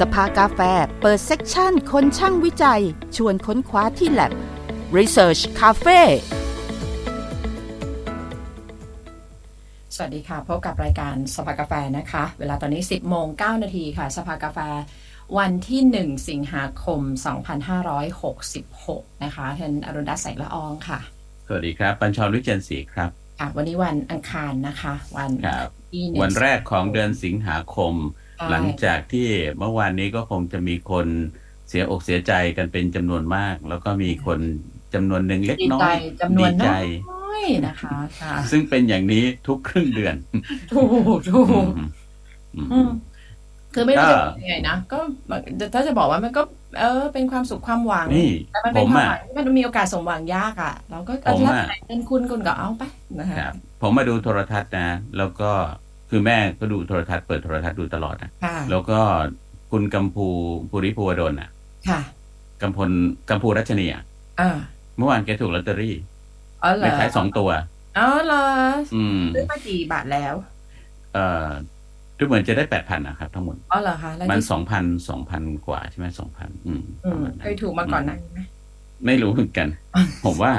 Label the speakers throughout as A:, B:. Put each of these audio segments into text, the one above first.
A: สภากาแฟเปิดเซ็กชันคนช่างวิจัย ชวนค้นคว้าที่ lab Research Cafe
B: สวัสดีค่ะ พบกับรายการสภากาแฟนะคะ เวลาตอนนี้ 10โมง9นาทีค่ะ สภากาแฟ วันที่ 1 สิงหาคม 2566 นะคะท่านอรุณดัสแสงละอองค่ะ
C: สวัสดีครับ ปัญชรวิเจนศรีครับ
B: ค่ะวันนี้วันอังคารนะคะ วัน
C: ครับ
B: ที่หนึ่ง
C: วันแรกของเดือนสิงหาคม
B: ใช่
C: หลังจากที่เมื่อวานนี้ก็คงจะมีคนเสียอกเสียใจกันเป็นจำนวนมาก แล้วก็มีคนจำนวนหนึ่งเล็ก
B: ดี
C: น้อ
B: ใจ
C: ย
B: จำนวน
C: ดีใจ
B: น้อยนะคะค่ะ
C: ซึ่งเป็นอย่างนี้ทุกครึ่งเดือน
B: ถูกถู
C: อื
B: ก
C: มอืม
B: อืมคือไม่รู้
C: ก็
B: จะบอกยังไงนะก็ถ้าจะบอกว่ามันก็ เออ เป็นความสุขความหวัง
C: นี่
B: แต่มัน
C: ผ
B: เป็น
C: ม
B: ความห
C: อะ
B: วังที่มันมีโอกาสสมหวังยากอะเราก็
C: ผม
B: ถ้า
C: อะ
B: ใครเป็นคุณคุณก็เอาไปนะคะ
C: ครับผมมาดูโทรทัศน์นะ แล้วก็ คือแม่ก็ดูโทรทัศน์เปิดโทรทัศน์ดูตลอดนะ
B: ค่ะ
C: แล้วก็คุณกัมพูภูริภูวดลอะ
B: ค่ะ
C: กัมพลกัมพูรัชนีอะ
B: อ่า
C: เมื่อวานแกถูกลอตเตอรี่
B: อ๋อเหร
C: เล
B: อ
C: ขท้ายสองตัว
B: อ๋อเหรอ
C: อืม
B: ซื้อมากี่บาทแล้ว
C: เอ่อดูเหมือนจะได้แปดพันนะครับทั้งหมด
B: อ๋อเหรอคะแล้ว
C: มัน
B: ที่
C: สองพันสองพันกว่าใช่ไหมสองพันอืม
B: อื
C: ประ
B: ม
C: มาณนั้น
B: เคยถูกมาก่อนหนั้านไหม
C: ไม่รู้เหมือนกัน ผมว่า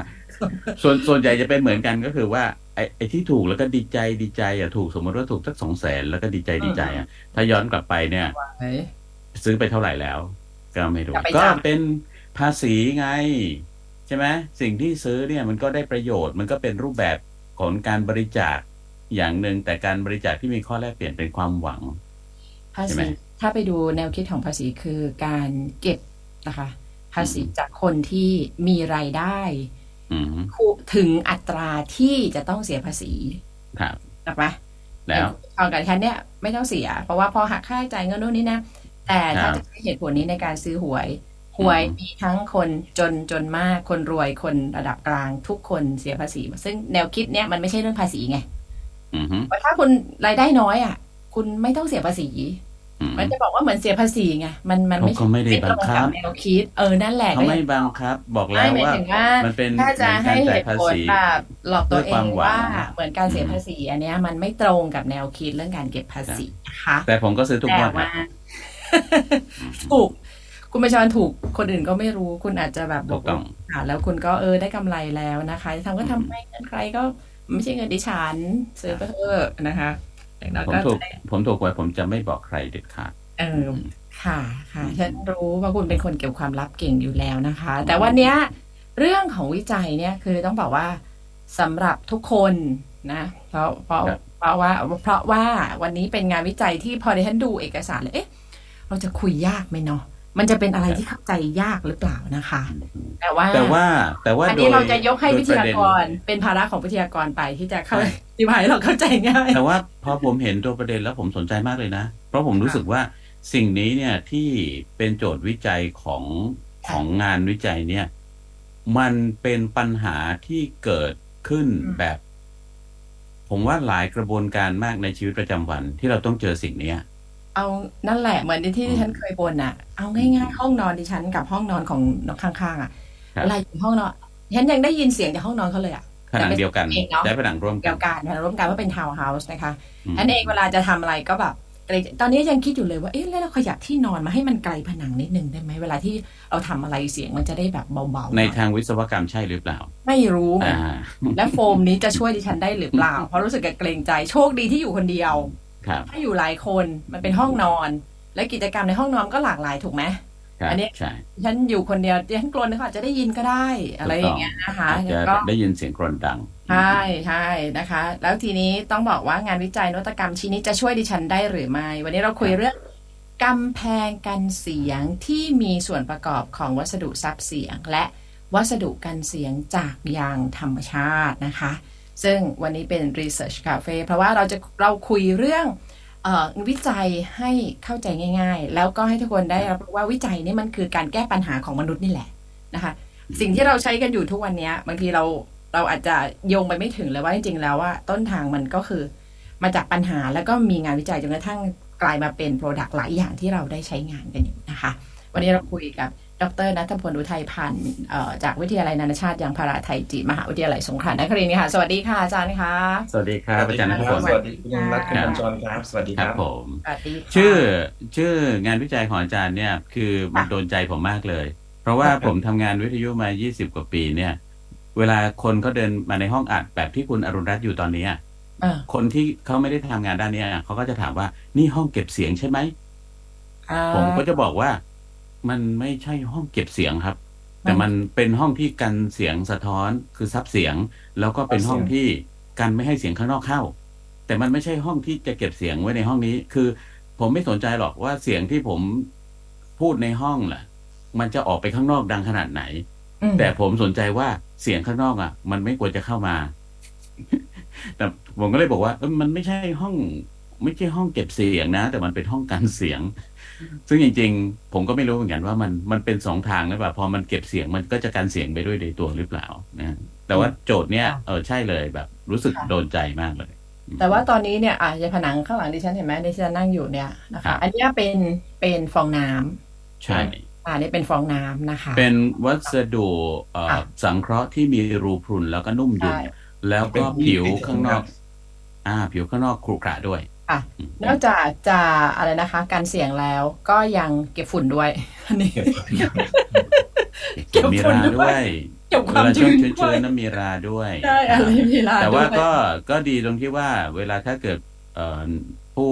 C: ส่วนส่วนใหญ่จะเป็นเหมือนกันก็คือว่า ไอ้ไอ้ที่ถูกแล้วก็ดีใจดีใจอะถูกสมมติว่าถูกสักสองแสนแล้วก็ดีใจดีใจอะถ้าย้อนกลับไปเนี่ย
B: เฮ้ย
C: ซื้อไปเท่าไหร่แล้ว ก็ไม่รู้
B: จะไป
C: ก็
B: จำ
C: เป็นภาษีไง ใช่ไหมสิ่งที่ซื้อเนี่ยมันก็ได้ประโยชน์มันก็เป็นรูปแบบของการบริจาคอย่างหนึ่งแต่การบริจาคที่มีข้อแลกเปลี่ยนเป็นความหวัง
B: ภา
C: ใช่ไหม
B: ษีถ้าไปดูแนวคิดของภาษีคือการเก็บนะคะ ภาษีจากคนที่มีรายได้
C: อืม
B: ถึงอัตราที่จะต้องเสียภาษี
C: ครับ
B: ถูกไหม
C: แล้ว
B: ทองกับฉันเนี่ยไม่ต้องเสีย เพราะว่าพอหักค่าใช้จ่ายเงินนู่นนี่นะ แต่ถ้า
C: ครับ
B: จะใช้เหตุผลนี้ในการซื้อหวยหวย
C: อืม
B: มีทั้งคนจนจนมากคนรวยคนระดับกลางทุกคนเสียภาษี ซึ่งแนวคิดเนี้ยมันไม่ใช่เรื่องภาษีไง
C: อืมฮึ
B: ว่าถ้าคุณรายได้น้อยอะ คุณไม่ต้องเสียภาษี
C: อื ม
B: มันจะบอกว่าเหมือนเสียภาษีไงมันมันไม่
C: เขาก็ไม่ได้บังคับ
B: ตรงกับแนวคิดเออนั่นแหละ
C: เขาไม่บังคับ บอกแล้ว
B: ไม่หมาย
C: ว่า
B: ถึงว่า
C: มันเป็น
B: ถ้าจะให้
C: การ
B: เห
C: จ่าย
B: ตุ
C: ภา
B: ผล
C: ษี
B: แบบหลอกตัวเอ
C: ด้วยความ
B: ง
C: หวัง
B: ว่าเหมือนการเสีย
C: อืม
B: ภาษี อันเนี้ยมันไม่ตรงกับแนวคิดเรื่องการเก็บภาษีนะคะ
C: แต่ผมก็ซื้อทุกง
B: แต่
C: วดครั
B: ว่า
C: บ
B: ถูกคุณประชรถูกคนอื่นก็ไม่รู้คุณอาจจะแบบบ
C: ถู
B: อก
C: กต้อง
B: อ่าแล้วคุณก็เออได้กำไรแล้วนะคะทำก็ทำให้เงินใครก็ไม่ใช่เงินดิฉันซื้อไปเถอะนะคะ อย่างน้อย
C: ผม
B: ก็
C: ถูก
B: จะได้
C: ผมถูกหวยผมจะไม่บอกใครเด็ดขาด
B: เออค่ะค่ะ ฉันรู้ว่าคุณเป็นคนเก็บความลับเก่งอยู่แล้วนะคะ แต่วันเนี้ยเรื่องของวิจัยเนี่ยคือต้องบอกว่าสำหรับทุกคนนะเพราะเพราะ
C: ครับ
B: เพราะว่าเพราะว่าวันนี้เป็นงานวิจัยที่พอดิฉันดูเอกสารเลยเอ๊ะเราจะคุยยากไหมเนาะ มันจะเป็นอะไรที่เข้าใจยากหรือเปล่านะคะ แต่ว่า
C: แต่ว่า แต่ว่า
B: อัน
C: โด
B: นี้
C: ย
B: เราจะยกให้
C: โด
B: วิทยา
C: ประเด็น
B: กรเป็นภาระของวิทยากรไปที่จะเข้าอธิบายให้เราเข้าใจง่าย
C: แต่ว่าพอผมเห็นตัวประเด็นแล้วผมสนใจมากเลยนะ เพราะผมรู้สึกว่าสิ่งนี้เนี่ยที่เป็นโจทย์วิจัยของ
B: ค่ะ
C: ของงานวิจัยเนี่ย มันเป็นปัญหาที่เกิดขึ้น
B: อืม
C: แบบ ผมว่าหลายกระบวนการมากในชีวิตประจำวันที่เราต้องเจอสิ่งเนี้ย
B: เอานั่นแหละเหมือนที่
C: อืม
B: ดิฉันเคยบ่นอะเอาง่ายๆห้องนอนดิฉันกับห้องนอนของน้องข้างๆอะ
C: ครับ
B: เวลาอยู่ห้องนอนดิฉันยังได้ยินเสียงจากห้องนอนเขาเลยอะ
C: ผนังเดียวกัน
B: เองเนาะ
C: ใช้ผนังร่วมกั
B: เกี่
C: น
B: ยวกันร่วมกันว่าเป็นทาวน์เฮาส์นะคะ
C: อืม
B: อันเองเวลาจะทำอะไรก็แบบเกรงตอนนี้ยังคิดอยู่เลยว่าเอ๊ะแล้วเราขยับที่นอนมาให้มันไกลผนังนิดนึงได้ไหมเวลาที่เราทำอะไรเสียงมันจะได้แบบเบาๆ
C: ในทางวิศวกรรมใช่หรือเปล่า
B: ไม่รู้เหมือน
C: อ่า
B: กันและโฟมนี้จะช่วยดิฉันได้หรือเปล่า เพราะรู้สึกกับเกรงใจโชคดีที่อยู่คนเดียว
C: ครับ
B: ถ้าอยู่หลายคนมันเป็นห้องนอน และกิจกรรมในห้องนอนก็หลากหลายถูกไหม
C: ครับ
B: อันนี้
C: ใช่
B: ฉันอยู่คนเดียวดิฉันกลัวนึกว่าอาจจะได้ยินก็ได้ อะไรอย่างเงี้ยนะคะ
C: อาจจะ
B: ก็
C: ได้ยินเสียงกรนดัง
B: ใช่ใช่นะคะ แล้วทีนี้ต้องบอกว่างานวิจัยนวัตกรรมชิ้นนี้จะช่วยดิฉันได้หรือไม่ วันนี้เราคุยเรื่องกำแพงกันเสียงที่มีส่วนประกอบของวัสดุซับเสียง และวัสดุกันเสียงจากยางธรรมชาตินะคะ ซึ่งวันนี้เป็น Research Cafe เพราะว่าเราจะเราคุยเรื่องออวิจัยให้เข้าใจง่าย ๆ แล้วก็ให้ทุกคนได้รับว่าวิจัยนี่มันคือการแก้ปัญหาของมนุษย์นี่แหละนะคะสิ่งที่เราใช้กันอยู่ทุกวันนี้บางทีเราเราอาจจะโยงไปไม่ถึงเลยว่าจริงๆแล้วว่าต้นทางมันก็คือมาจากปัญหาแล้วก็มีงานวิจัยจนกระทั่งกลายมาเป็นโปรดักต์หลายอย่างที่เราได้ใช้งานกันอยู่นะคะ วันนี้เราคุยกับ ดรนัทพลอุทัยพันธ์จากวิทยาลัยนานาชาติยางพาราไทยจีนมหาวิทยาลัยสงขลานครินทร์ค่ะ สวัสดีค่ะอาจารย์คะ
C: สวัสดีครับอาจารย์นัทพล
D: สวัสดีคุณรัตคุณจรครับ สวัสดีครับ
C: ผมสวัสดีชื่อชื่องานวิจัยของอาจารย์เนี่ยคือมันโดนใจผมมากเลย เพราะว่าผมทำงานวิทยุมา 20 กว่าปีเนี่ย เวลาคนเขาเดินมาในห้องอัดแบบที่คุณอรุณรัตน์อยู่ตอนนี้คนที่เขาไม่ได้ทำงานด้านนี้เขาก็จะถามว่านี่ห้องเก็บเสียงใช่ไหมผมก็จะบอกว่า มันไม่ใช่ห้องเก็บเสียงครับ แต่มันเป็นห้องที่กันเสียงสะท้อนคือซับเสียง แล้วก็เป็นห้องที่กันไม่ให้เสียงข้างนอกเข้า แต่มันไม่ใช่ห้องที่จะเก็บเสียงไว้ในห้องนี้ คือ ผมไม่สนใจหรอกว่าเสียงที่ผมพูดในห้องล่ะ มันจะออกไปข้างนอกดังขนาดไหน แต่ผมสนใจว่าเสียงข้างนอกอะ มันไม่ควรจะเข้ามาแต่ผมก็เลยบอกว่าเออมันไม่ใช่ห้อง ไม่ใช่ห้องเก็บเสียงนะ แต่มันเป็นห้องกันเสียง ซึ่งจริงๆ ผมก็ไม่รู้เหมือนกันว่ามันมันเป็นสองทางหรือเปล่าพอมันเก็บเสียงมันก็จะกันเสียงไปด้วยในตัวหรือเปล่านะแต่ว่าโจทย์เนี้ยเออใช่เลยแบบ รู้สึกโดนใจมากเลย
B: แต่ว่าตอนนี้เนี่ยอะผนังข้างหลังดิฉันเห็นไหมดิฉันนั่งอยู่เนี่ยนะคะ อันนี้เป็นเป็นฟองน้ำ
C: ใช่
B: อ่านี่เป็นฟองน้ำนะคะ
C: เป็นวัสดุเอ่อสังเคราะห์ที่มีรูพรุนแล้วก็นุ่มยุ่นแล้วก็ผิวข้างนอก อ่า ผิวข้างนอกครุขระด้วย
B: ค่ะ นอกจากจะอะไรนะคะ การเสียงแล้วก็ยังเก็บฝุ่นด้วยอันนี้
C: เก็บมีราด้วยเก็บความชื้นชื้นน้ำมีราด้วย
B: ใช่อะไรมีรา
C: แต่ว่าก็ก็ดีตรงที่ว่า เวลาถ้าเกิดเอ่อผู้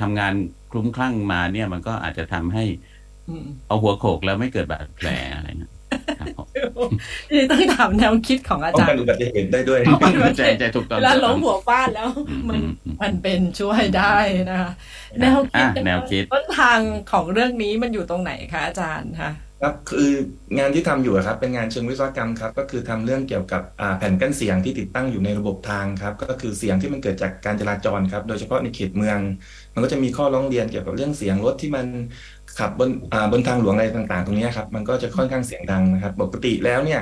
C: ทำงานคลุ้มคลั่งมาเนี่ย มันก็อาจจะทำให้เอาหัวโขกแล้วไม่เกิดบาดแผลอะไรนะ
B: นี่ต้องถามแนวคิดของอาจารย์ป้อง
D: กันอุบัติเหตุได้ด้วย
C: ใจใจถูกต้อง
B: แล้วล้มหัวฟาดแล้ว มันมันเป็นช่วยได้นะคะแนวคิด
C: แนวคิด
B: ต้นทางของเรื่องนี้มันอยู่ตรงไหนคะอาจารย์คะ
D: ครับคืองานที่ทำอยู่ครับเป็นงานเชิงวิศวกรรมครับก็คือทำเรื่องเกี่ยวกับแผ่นกั้นเสียงที่ติดตั้งอยู่ในระบบทางครับก็คือเสียงที่มันเกิดจากการจราจรครับโดยเฉพาะในเขตเมือง มันก็จะมีข้อร้องเรียนเกี่ยวกับเรื่องเสียงรถที่มัน ขับบนบนทางหลวงอะไรต่างๆ ตรงนี้ครับมันก็จะค่อนข้างเสียงดังนะครับ ปกติแล้วเนี่ย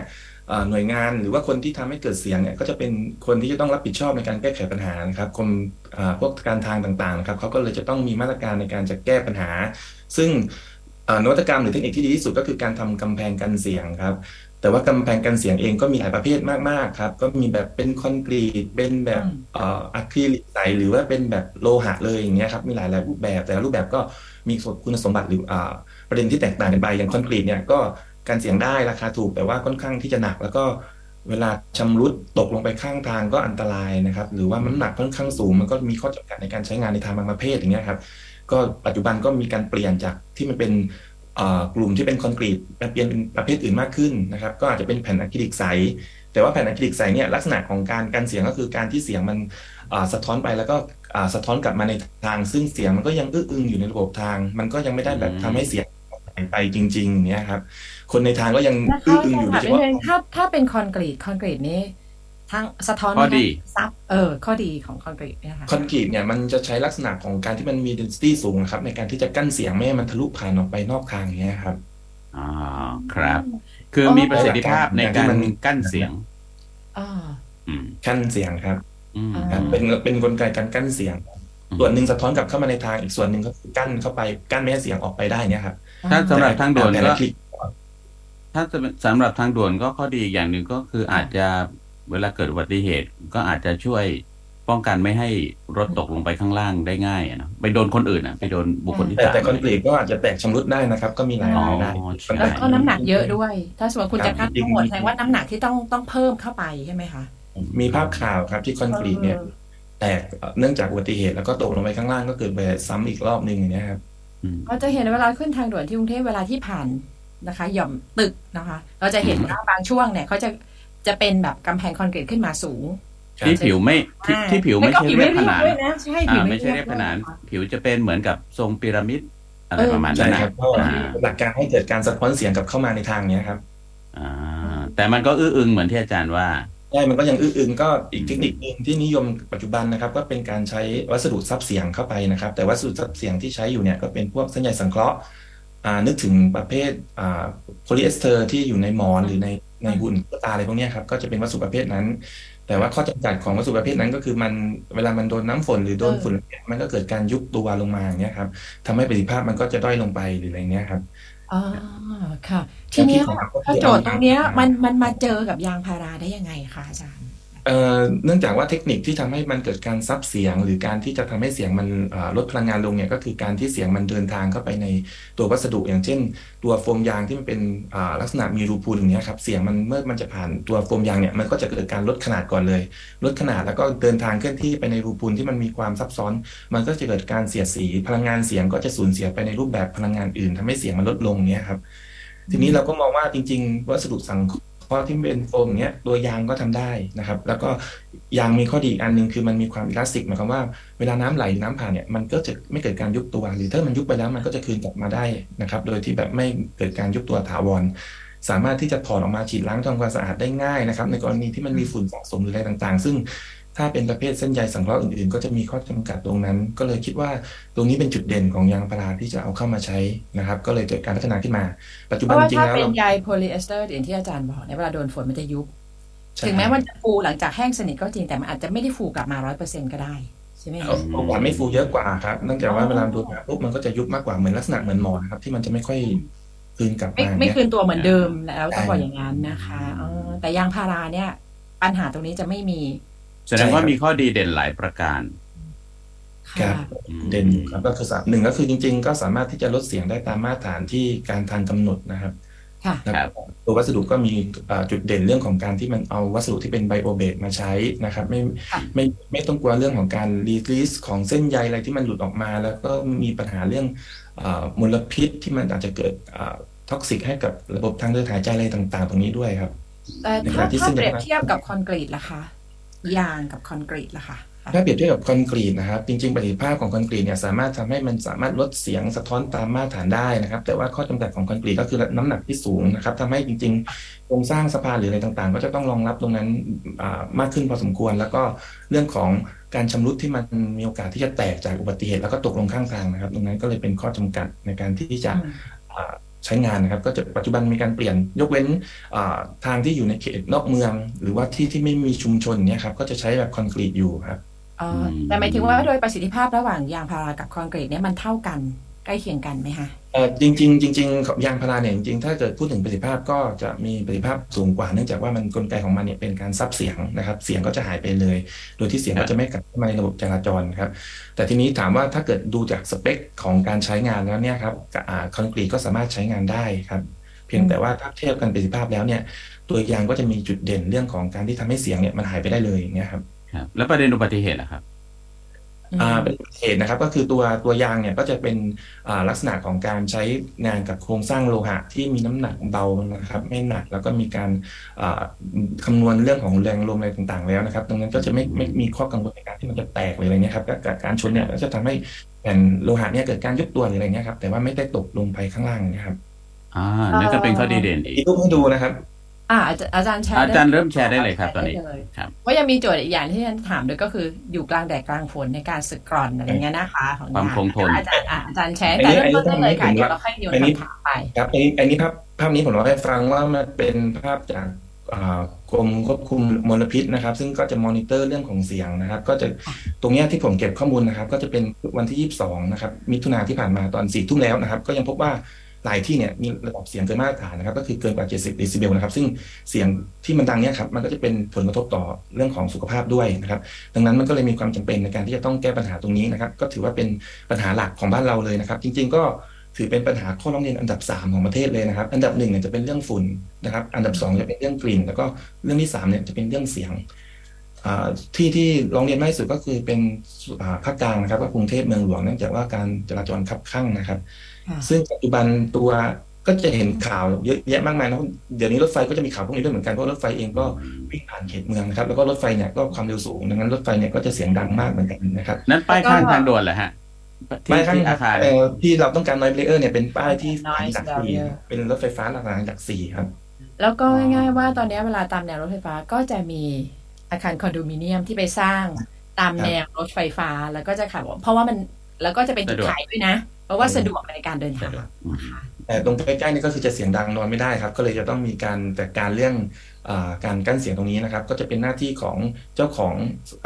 D: หน่วยงานหรือว่าคนที่ทำให้เกิดเสียงเนี่ยก็จะเป็นคนที่จะต้องรับผิดชอบในการแก้ไขปัญหานะครับคนพวกการทางต่างๆนะครับเขาก็เลยจะต้องมีมาตรการในการจะแก้ปัญหา ซึ่งนวัตกรรมหรือเทคนิคที่ดีที่สุดก็คือการทำกำแพงกันเสียงครับแต่ว่ากำแพงกันเสียงเองก็มีหลายประเภทมากๆครับ ก็มีแบบเป็นคอนกรีตเป็นแบบอะคริลิกใสหรือว่าเป็นแบบโลหะเลยอย่างเงี้ยครับมีหลายหลายรูปแบบ แต่ละรูปแบบก็ มีคุณสมบัติหรือประเด็นที่แตกต่างกันไปอย่างคอนกรีตเนี่ยก็การเสียงได้ราคาถูกแต่ว่าค่อนข้างที่จะหนัก แล้วก็เวลาชำรุดตกลงไปข้างทางก็อันตรายนะครับ หรือว่ามันหนักค่อนข้างสูง มันก็มีข้อจำกัดในการใช้งานในทางบางประเภทอย่างเงี้ยครับก็ปัจจุบันก็มีการเปลี่ยนจากที่มันเป็นกลุ่มที่เป็นคอนกรีตเปลี่ยนเป็นประเภทอื่นมากขึ้นนะครับ ก็อาจจะเป็นแผ่นอะคริลิกใสแต่ว่าแผ่นอะคริลิกใสเนี่ยลักษณะของการกันเสียงก็คือการที่เสียงมันสะท้อนไปแล้วก็ สะท้อนกลับมาในทางซึ่งเสียงมันก็ยังอื้ออึงอยู่ในระบบทาง มันก็ยังไม่ได้แบบทำให้เสียงไปจริง ๆ เนี่ยครับ คนในทางก็ยังอื้ออึงอยู่โดยเฉพาะ
B: ถ้าถ้าเป็นคอนกรีตคอนกรีตนี้ทั้งสะท้อน
C: ข้อดี
B: ซับเออ ข้อดีของคอนกรีตเนี่ยค่ะ
D: คอนกรีตเนี่ยมันจะใช้ลักษณะของการที่มันมี density สูงครับ ในการที่จะกั้นเสียงไม่ให้มันทะลุผ่านออกไปนอกทางเนี้ยครับ
C: อ๋อครับ คือมีประสิทธิภาพในการกั้นเสียง
B: อ่า
D: กั้นเสียงครับ เป็นเป็นกลไกการกั้นเสียง ส่วนหนึ่งสะท้อนกลับเข้ามาในทางอีกส่วนหนึ่งก็กั้นเข้าไปกั้นไม่ให้เสียงออกไปได้เนี่ยครับ
C: ถ้าสำหรับทางด่วนก็ถ้าสำหรับทางด่วนก็ข้อดีอย่างหนึ่งก็คืออาจจะเวลาเกิดอุบัติเหตุก็อาจจะช่วยป้องกันไม่ให้รถตกลงไปข้างล่างได้ง่ายนะไปโดนคนอื่นอะ ไปโดนบุคคลที่
D: สามแต่คอนกรีตก็อาจจะแตกชำรุดได้นะครับ ก็มีหลายรายได้
B: แล้วก็น้ำหนักเยอะด้วย ถ้าสมมติคุณจะกั้นทั้งหมดแสดงว่าน้ำหนักที่ต้องต้องเพิ่มเข้าไปใช่ไหมคะ
D: มีภาพข่าวครับที่คอนกรีตเนี่ย แตกเนื่องจากอุบัติเหตุแล้วก็ตกลงไปข้างล่างก็เกิดไปซ้ำอีกรอบหนึ่งอย่างนี้ครับ
B: เราจะเห็นเวลาขึ้นทางด่วนที่กรุงเทพเวลาที่ผ่านนะคะ หย่อมตึกนะคะ เราจะเห็นว่าบางช่วงเนี่ยเขาจะจะเป็นแบบกำแพงคอนกรีตขึ้นมาสูง
C: ที่ผิวไม่ที่ผิวไม่ใช่เรียบผนาน
B: ใช่ผิว
C: ไม่ใช่เรียบผนาน ผิวจะเป็นเหมือนกับทรงพีระมิดอะไรประมาณนั้
D: นนะครับหลักการให้เกิดการสะท้อนเสียงกับเข้ามาในทางนี้ครับ
C: อ่า แต่มันก็อื้ออึงเหมือนที่อาจารย์ว่า
D: ใช่มันก็ยังอื้ออึงก็อีกเทคนิคหนึ่งที่นิยมปัจจุบันนะครับ ก็เป็นการใช้วัสดุซับเสียงเข้าไปนะครับ แต่วัสดุซับเสียงที่ใช้อยู่เนี่ยก็เป็นพวกเส้นใยสังเคราะห์นึกถึงประเภทโพลีเอสเตอร์ที่อยู่ในหมอนหรือในในตุ๊กตาอะไรพวกนี้ครับก็จะเป็นวัสดุประเภทนั้น แต่ว่าข้อจำกัดของวัสดุประเภทนั้น ก็คือมันเวลามันโดนน้ำฝนหรือโดนฝุ่นมันก็เกิดการยุบตัวลงมาอย่างเงี้ยครับทำให้ประสิทธิภาพมันก็จะด้อยลงไปหรืออะไรเงี้ยครับ
B: อ๋อค่ะ ทีเนี้ย
D: แนวคิดของเราก็คือ
B: ถ้าโจทย์ตรงเนี้ย
D: เอายาง
B: มันมันมาเจอกับยางพาราได้ยังไงคะอาจารย์
D: เนื่องจากว่าเทคนิคที่ทำให้มันเกิดการซับเสียง หรือการที่จะทำให้เสียงมันลดพลังงานลงเนี่ยก็คือการที่เสียงมันเดินทางเข้าไปในตัววัสดุ อย่างเช่น ตัวโฟมยางที่มันเป็นลักษณะมีรูพุนอย่างเนี้ยครับเสียงมันเมื่อมันจะผ่านตัวโฟมยางเนี่ยมันก็จะเกิดการลดขนาดก่อนเลย ลดขนาดแล้วก็เดินทางเคลื่อนที่ไปในรูพุนที่มันมีความซับซ้อน มันก็จะเกิดการเสียดสีพลังงานเสียงก็จะสูญเสียไปในรูปแบบพลังงานอื่นทำให้เสียงมันลดลงเนี้ยครับทีนี้เราก็มองว่าจริง ๆ วัสดุสังเคราะห์ พาะที่เป็นโฟมเนี้ยตัวยางก็ทำได้นะครับ แล้วก็ยางมีข้อดีอีกอันหนึงคือมันมีความอิลาสติกหมายความว่าเวลาน้ำไหลหรือน้ำผ่านเนี่ยมันก็จะไม่เกิดการยุบตัว หรือถ้ามันยุบไปแล้วมันก็จะคืนกลับมาได้นะครับ โดยที่แบบไม่เกิดการยุบตัวถาวรสามารถที่จะถอดออกมาฉีดล้างทำความสะอาดได้ง่ายนะครับ ในกรณีที่มันมีฝุ่นสะสมหรืออะไรต่างๆ ซึ่ง ถ้าเป็นประเภทเส้นใยสังเคราะห์อื่นๆ ก็จะมีข้อจำกัดตรงนั้น ก็เลยคิดว่าตรงนี้เป็นจุดเด่นของยางพาราที่จะเอาเข้ามาใช้นะครับ ก็เลยเกิดการพัฒนาขึ้นมา ปัจจุ
B: เพ
D: บัน
B: ราะว่า
D: จริง
B: ถ้า
D: ๆแล้ว
B: เป็น
D: เรา
B: ใยโพลีเอสเตอร์อย่างที่อาจารย์บอกเนี่ยเวลาโดนฝนมันจะยุบ
D: ใช่
B: ถึงแม้มันจะฟูหลังจากแห้งสนิทก็จริงแต่มันอาจจะไม่ได้ฟูกลับมาร้อยเปอร์เซ็นก็ได้ใช่ไหม
D: เอา
B: คะ
D: โอกาสไม่ฟูเยอะกว่าครับเนื่องจากว่า
B: อ๋อ
D: เวลาโดนแบบปุ๊บมันก็จะยุบมากกว่าเหมือนลักษณะเหมือนหมอนครับที่มันจะไม่ค่อยคืนกลับ
B: ไม่
D: มา
B: ไม่
D: เนี่ย
B: คืนตัวเหมือนเดิมแล้วต้อง
D: ใช่
B: บอกอย่างนั้นนะคะเออแต่ยางพาราเนี่ยปัญหาตรงนี้จะไม่มี
C: แสดงว่ามีข้อดีเด่นหลายประการ
D: ครั
B: ค่ะ
D: บเด่นอยู่ครับก็คือสามหนึ่งก็คือจริง ๆ ก็สามารถที่จะลดเสียงได้ตามมาตรฐานที่การทางกำหนดนะครับ
B: ค่ะ
D: แล้ว
C: ครับ
D: ก็ตัววัสดุก็มีอ่าจุดเด่นเรื่องของการที่มันเอาวัสดุที่เป็นไบโอเบสมาใช้นะครับ ไม่
B: ค่ะ
D: ไม่ไม่ต้องกลัวเรื่องของการรีลีสของเส้นใยอะไรที่มันหลุดออกมา แล้วก็มีปัญหาเรื่องอามลพิษที่มันอาจจะเกิดtoxic ให้กับระบบทางเดินหายใจอะไรต่าง ๆ ตรงนี้ด้วยครับ
B: แต่
D: ในข
B: ถ้า
D: ณะที่
B: ถ้า
D: เส้นใยถ้า
B: เป
D: ใย
B: รียบเทียบกับคอนกรีตล่ะคะ ยางกับคอนกรีตล่ะคะ
D: ถ้าเปรียบเทียบกับคอนกรีตนะครับจริงๆประสิทธิภาพของคอนกรีตเนี่ยสามารถทำให้มันสามารถลดเสียงสะท้อนตามมาตรฐานได้นะครับ แต่ว่าข้อจำกัดของคอนกรีตก็คือน้ำหนักที่สูงนะครับทำให้จริงๆโครงสร้างสะพานหรืออะไรต่างๆ ก็จะต้องรองรับตรงนั้นอ่ามากขึ้นพอสมควร แล้วก็เรื่องของการชำรุดที่มันมีโอกาสที่จะแตกจากอุบัติเหตุแล้วก็ตกลงข้างทางนะครับ ตรงนั้นก็เลยเป็นข้อจำกัดในการที่จะ
B: อืม
D: อ่า ใช้งานนะครับ ก็จะปัจจุบันมีการเปลี่ยนยกเว้นทางที่อยู่ในเขตนอกเมือง หรือว่าที่ที่ไม่มีชุมชนเนี่ยครับก็จะใช้แบบคอนกรีตอยู่ครับ
B: แต่หมายถึงว่าโดยประสิทธิภาพระหว่างยางพารากับคอนกรีตเนี่ยมันเท่ากัน ใกล้เคียงกันไหมคะ
D: เอ่อจริงๆจริงๆของยางพาราเนี่ยจริงๆถ้าเกิดพูดถึงประสิทธิภาพก็จะมีประสิทธิภาพสูงกว่าเนื่องจากว่ามันกลไกของมันเนี่ยเป็นการซับเสียงนะครับ เสียงก็จะหายไปเลย โดยที่เสียง
C: ครั
D: ก็
C: บ
D: จะไม่กลับเข้ามาในระบบจราจรครับ แต่ทีนี้ถามว่าถ้าเกิดดูจากสเปคของการใช้งานแล้วเนี่ยครับอ่าคอนกรีตก็สามารถใช้งานได้ครับเพียงแต่ว่าถ้าเทียบกันประสิทธิภาพแล้วเนี่ยตัวยางก็จะมีจุดเด่นเรื่องของการที่ทำให้เสียงเนี่ยมันหายไปได้เลยอย่างเงี้ยครับ
C: ครับ แล้วประเด็นอุบัติเหตุล่ะครับ
D: อ่า เป็นเหตุนะครับก็คือตัวตัวยางเนี่ยก็จะเป็นอ่าลักษณะของการใช้งานกับโครงสร้างโลหะ ที่มีน้ำหนักเบานะครับไม่หนักแล้วก็มีการอ่าคำนวณเรื่องของแรงลมอะไรต่างๆ แล้วนะครับดังนั้นก็จะไม่ไม่มีข้อกังวลในการที่มันจะแตกหรืออะไรเงี้ยครับการการชนเนี่ยก็จะทำให้แผ่นโลหะเนี่ยเกิดการยุบตัวหรืออะไรเงี้ยครับแต่ว่าไม่ได้ตกลงไปข้างล่างนะครับ
C: อ่านั่นก็เป็นข้อดีเด่นอีก
D: มีรูปให้ดูนะครับ
B: อ่าอาจารย์อาจารย์แชร์
C: อาจารย์
B: ได้
C: เริ่มแชร์ได้เลยครับ ตอนนี้
B: แชร์ได้เลย
C: ครับ
B: ว่ายังมีโจทย์อีกอย่างที่ฉันถามด้วยก็คืออยู่กลางแดดกลางฝนในการสึกกร่อนอะไรเงี้ยนะคะของ
C: ความ
B: ยาง
C: คงทน
B: อาจารย์อะอาจารย์แชร์
D: อัน
B: แต่
D: นี้
B: เริ่มต้นได้เลยค่ะ
D: อันนี้
B: เดี๋ยวเราค่อยโยน
D: อันนี้
B: คำถามไป
D: ครับอันนี้อันนี้ภาพภาพนี้ผมเล่าให้ฟังว่ามันเป็นภาพจากอ่ากรมควบคุมมลพิษนะครับ ซึ่งก็จะมอนิเตอร์เรื่องของเสียงนะครับ ก็จะตรงเนี้ยที่ผมเก็บข้อมูลนะครับ ก็จะเป็นวันที่ 22 นะครับ มิถุนาที่ผ่านมาตอน4ทุ่มแล้วนะครับ ก็ยังพบว่า หลายที่เนี่ยมีระดับเสียงเกินมาตรฐานนะครับ ก็คือเกินกว่า 70เดซิเบลนะครับ ซึ่งเสียงที่มันดังเนี่ยครับมันก็จะเป็นผลกระทบต่อเรื่องของสุขภาพด้วยนะครับ ดังนั้นมันก็เลยมีความจำเป็นในการที่จะต้องแก้ปัญหาตรงนี้นะครับ ก็ถือว่าเป็นปัญหาหลักของบ้านเราเลยนะครับ จริง ๆ ก็ถือเป็นปัญหาข้อร้องเรียนอันดับ 3 ของประเทศเลยนะครับ อันดับหนึ่งเนี่ยจะเป็นเรื่องฝุ่นนะครับ อันดับ 2 จะเป็นเรื่องกลิ่น แล้วก็เรื่องที่3เนี่ยจะเป็นเรื่องเสียงที่ที่ร้องเรียนมากที่สุดก็คือเป็นอ่าภาคกลางนะครับก็กรุงเทพเมืองหลวงเนื่องจากว่าการจราจรคับข้างนะครับ ซึ่งปัจจุบันตัวก็จะเห็นข่าวเยอะแยะมากมายนะเดี๋ยวนี้รถไฟก็จะมีข่าวพวกนี้ด้วยเหมือนกันเพราะรถไฟเองก็วิ่งผ่านเขตเมืองนะครับแล้วก็รถไฟเนี่ยก็ความเร็วสูงดังนั้นรถไฟเนี่ยก็จะเสียงดังมากเหมือนกันนะครับ
C: นั่นป้ายข้างทางด่วนเหรอฮะที่
D: ป้ายข้าง
C: ที่อาคาร
D: เอ่อที่เราต้องการ noise barrier เนี่ยเป็นป้ายที่
B: Noise
D: จากสี่
B: barrier
D: เป็นรถไฟฟ้าหลังจากสี่ครับ
B: แล้วก็ง่ายๆว่าตอนนี้เวลาตามแนวรถไฟฟ้าก็จะมีอาคารคอนโดมิเนียมที่ไปสร้างตามแนวรถไฟฟ้าแล้วก็จะขับเพราะว่ามัน แล้วก็จะเป็นจุด
C: สะดวก
B: ขายด้วยนะ เพราะว่าสะดวกในการเดินทาง
C: อืม
D: แต่ตรงใกล้ๆนี่ก็คือจะเสียงดังนอนไม่ได้ครับ ก็เลยจะต้องมีการจัดการเรื่องอาการกั้นเสียงตรงนี้นะครับ ก็จะเป็นหน้าที่ของเจ้าของ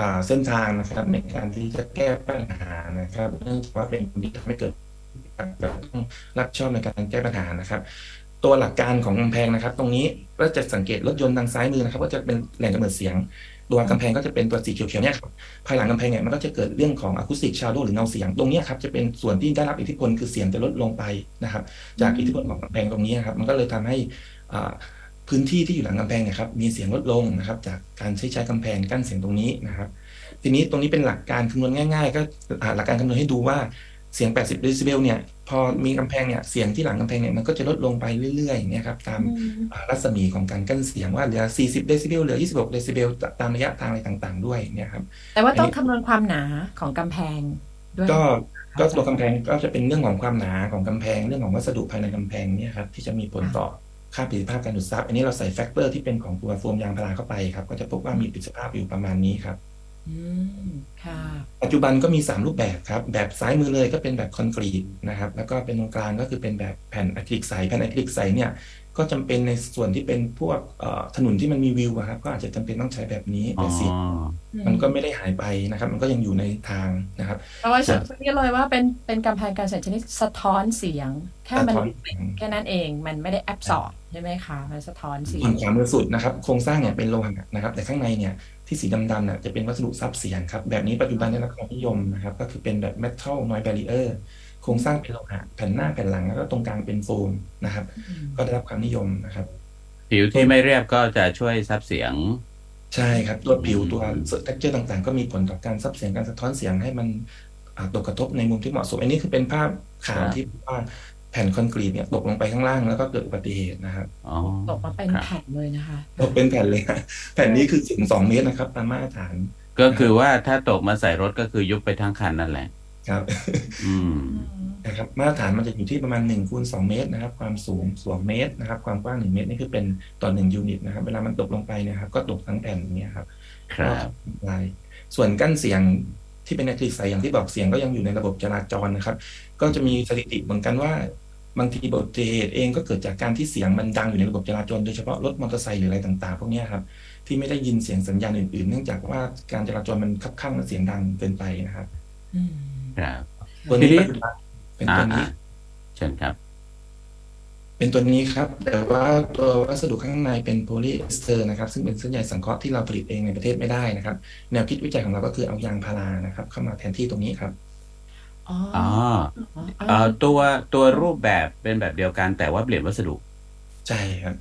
D: อาเส้นทางนะครับ ในการที่จะแก้ปัญหานะครับเนื่องจากว่าเป็นที่ทำให้เกิดต้องรับผิดชอบในการแก้ปัญหานะครับ ตัวหลักการของกำแพงนะครับ ตรงนี้ก็จะสังเกตรถยนต์ทางซ้ายมือนะครับ ก็จะเป็นแหล่งกำเนิดเสียง ตัวกำแพงก็จะเป็นตัวสีเขียวๆเนี่ยครับภายหลังกำแพงเนี่ยมันก็จะเกิดเรื่องของอะคูสติกชาโดหรือเงาเสียงตรงนี้ครับจะเป็นส่วนที่ได้รับอิทธิพลคือเสียงจะลดลงไปนะครับ จากอิทธิพลของกำแพงตรงนี้ครับมันก็เลยทำให้พื้นที่ที่อยู่หลังกำแพงเนี่ยครับมีเสียงลดลงนะครับ จากการใช้ใช้กำแพงกั้นเสียงตรงนี้นะครับ ทีนี้ตรงนี้เป็นหลักการคำนวณง่าย ๆ ก็หลักการคำนวณให้ดูว่า เสียง 80เดซิเบลเนี่ยพอมีกำแพงเนี่ยเสียงที่หลังกำแพงเนี่ยมันก็จะลดลงไปเรื่อยๆอย่างเงี้ยครับตามอ่ารัศมีของการกั้นเสียงว่าเหลือ 40เดซิเบลเหลือ 26เดซิเบลตามระยะทางอะไรต่างๆ ด้วยเนี่ยครับ
B: แต่ว่าต้องคำนวณความหนาของกำแพงด้วย
D: ก็ก็ตัวกำแพงก็จะเป็นเรื่องของความหนาของกำแพง เรื่องของวัสดุภายในกำแพงเนี่ยครับที่จะมีผลต่อค่าประสิทธิภาพการดูดซับอันนี้เราใส่ factor ที่เป็นของตัวโฟมยางพาราเข้าไปครับก็จะพบว่ามีประสิทธิภาพอยู่ประมาณนี้ครับ
B: อืมค่ะ
D: ปัจจุบันก็มี 3 รูปแบบครับ แบบซ้ายมือเลยก็เป็นแบบคอนกรีตนะครับ แล้วก็เป็นตรงกลางก็คือเป็นแบบแผ่นอะคริลิกใสแผ่นอะคริลิกใสเนี่ยก็จำเป็นในส่วนที่เป็นพวกเอ่อถนนที่มันมีวิวอะครับก็อาจจะจำเป็นต้องใช้แบบนี้
C: อ๋อ
D: แต่เสียงมันก็ไม่ได้หายไปนะครับ มันก็ยังอยู่ในทางนะครับ
B: เพราะว่าฉันเรียกเลยว่าเป็นเป็นกำแพงการเสียงชนิดสะท้อนเสียง แค่มัน
D: สะท้อนเสียง
B: แค่นั้นเองมันไม่ได้แอบสอบใช่ไหมคะมันสะท้อนเสีย
D: ส่
B: ง
D: วนขวามือสุดนะครับ โครงสร้างเนี่ยเป็นโลหะนะครับ แต่ข้างในเนี่ย ที่สีดำๆเนี่ยจะเป็นวัสดุซับเสียงครับ แบบนี้ปัจจุบันได้รับความนิยมนะครับ ก็คือเป็นแบบ metal noise barrier โครงสร้างเป็นโลหะแผ่นหน้าแผ่นหลังแล้วก็ตรงกลางเป็นโฟมนะครับ ก็ได้รับความนิยมนะครับ
C: ผิวที่ไม่เรียบก็จะช่วยซับเสียง
D: ใช่ครับ ตัวผิว
C: อืม
D: ตัว texture ต่างๆ ก็มีผลต่อการซับเสียงการสะท้อนเสียงให้มันอ่าตกกระทบในมุมที่เหมาะสม อันนี้คือเป็นภาพข่าวที่ว่า แผ่นคอนกรีตเนี่ยตกลงไปข้างล่างแล้วก็เกิดอุบัติเหตุนะครับ
C: อ๋อ
B: ตกมาเป็น
C: ครับ
B: แผ่นเลยนะคะ
D: ตกเป็นแผ่นเลยนะแผ่นนี้คือสูงสองเมตรนะครับตามมาตรฐาน
C: ก็คือว่าถ้าตกมาใส่รถก็คือยุบไปทั้งคันนั่นแหละ
D: ครับ
C: อืม
D: นะครับมาตรฐานมันจะอยู่ที่ประมาณ1คูณ2เมตรนะครับ ความสูง2เมตรนะครับ ความกว้าง 1 เมตรนี่คือเป็นต่อ1ยูนิตนะครับ เวลามันตกลงไปเนะครับ ก็ตกทั้งแผ่นอย่างเงี้ยครับ
C: ครับ
D: ลายส่วนกั้นเสียงที่เป็นอะคริลิกใสอย่างที่บอกเสียงก็ยังอยู่ในระบบจราจรนะครับ ก็จะมีสถิติเหมือนกันว่า บางทีอุบัติเหตุเองก็เกิดจากการที่เสียงมันดังอยู่ในระบบจราจรโดยเฉพาะรถมอเตอร์ไซค์หรืออะไรต่างๆ พวกเนี้ยครับที่ไม่ได้ยินเสียงสัญญาณอื่นๆ เนื่องจากว่าการจราจรมันคับคั่งและเสียงดังเกินไปนะครับ
B: อืม
C: ครับ
D: ตัวนี้
C: ทีนี้
D: ปัจจุบันเป็น
C: อ่า
D: ตัวนี้
C: อ่าเชิญครับ
D: เป็นตัวนี้ครับ แต่ว่าตัววัสดุข้างในเป็นโพลีเอสเตอร์นะครับ ซึ่งเป็นเส้นใยสังเคราะห์ที่เราผลิตเองในประเทศไม่ได้นะครับ แนวคิดวิจัยของเราก็คือเอายางพารานะครับ เข้ามาแทนที่ตรงนี้ครับ
B: อ๋อ
C: อ๋อเอ่อตัวตัวรูปแบบเป็นแบบเดียวกันแต่ว่าเปลี่ยนวัสดุ
D: ใช่ครับ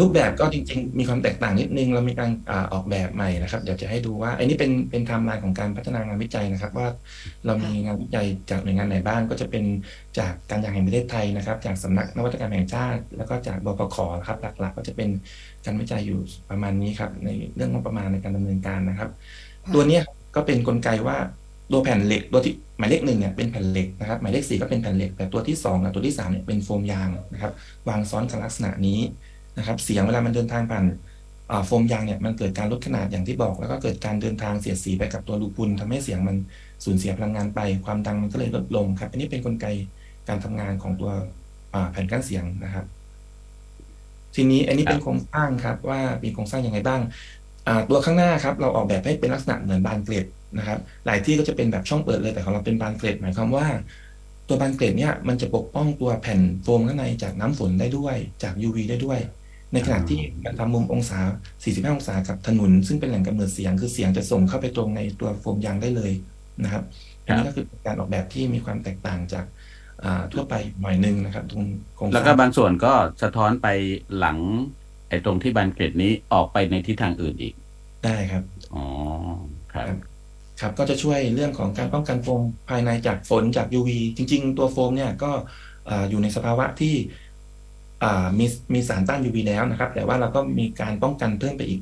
D: รูปแบบก็จริง ๆ มีความแตกต่างนิดนึง เรามีการอาออกแบบใหม่นะครับ เดี๋ยวจะให้ดูว่าอันนี้เป็นเป็นไทม์ไลน์ของการพัฒนางานวิจัยนะครับ ว่าเรามีงานวิจัยจากหน่วยงานไหนบ้างก็จะเป็นจากการยางแห่งประเทศไทยนะครับ จากสำนักนวัตกรรมแห่งชาติ แล้วก็จากบพขครับหลัก ๆ ก็จะเป็นการวิจัยอยู่ประมาณนี้ครับ ในเรื่องงบประมาณในการดำเนินการนะครับ ตัวเนี้ยก็เป็นกลไกว่า ตัวแผ่นเหล็กตัวที่หมายเลขหนึ่งเนี่ยเป็นแผ่นเหล็กนะครับหมายเลขสี่ก็เป็นแผ่นเหล็ก แต่ตัวที่สองกับตัวที่สามเนี่ยเป็นโฟมยางนะครับ วางซ้อนกันลักษณะนี้นะครับเสียงเวลามันเดินทางผ่านโฟมยางเนี่ยมันเกิดการลดขนาดอย่างที่บอก แล้วก็เกิดการเดินทางเสียดสีไปกับตัวลูพุนทำให้เสียงมันสูญเสียพลังงานไป ความดังมันก็เลยลดลงครับ อันนี้เป็นกลไกการทำงานของตัวแผ่นกั้นเสียงนะครับ ทีนี้อันนี้เป็นโครงสร้างครับว่ามีโครงสร้างยังไงบ้าง ตัวข้างหน้าครับเราออกแบบให้เป็นลักษณะเหมือนบานเกล็ดนะครับ หลายที่ก็จะเป็นแบบช่องเปิดเลยแต่ของเราเป็นบานเกล็ดหมายความว่า ตัวบานเกล็ดเนี่ยมันจะปกป้องตัวแผ่นโฟมข้างในจากน้ำฝนได้ด้วย จาก UV ได้ด้วย ในขณะที่มันทำมุมองศา 45 องศากับถนน ซึ่งเป็นแหล่งกำเนิดเสียงคือเสียงจะส่งเข้าไปตรงในตัวโฟมยางได้เลยนะครับอันนี้ก็คือการออกแบบที่มีความแตกต่างจากทั่วไปหน่อยนึงนะครับ ตรง
C: แล้วก็บางส่วนก็สะท้อนไปหลัง ไอ้ตรงที่บานเกล็ดนี้ออกไปในทิศทางอื่นอีก
D: ได้ครับ
C: อ๋อ ครับ
D: ครับ ก็จะช่วยเรื่องของการป้องกันโฟมภายในจากฝนจาก UV จริง ๆ ตัวโฟมเนี่ยก็อ่าอยู่ในสภาวะที่อ่ามีมีสารต้าน UV แล้วนะครับ แต่ว่าเราก็มีการป้องกันเพิ่มไปอีก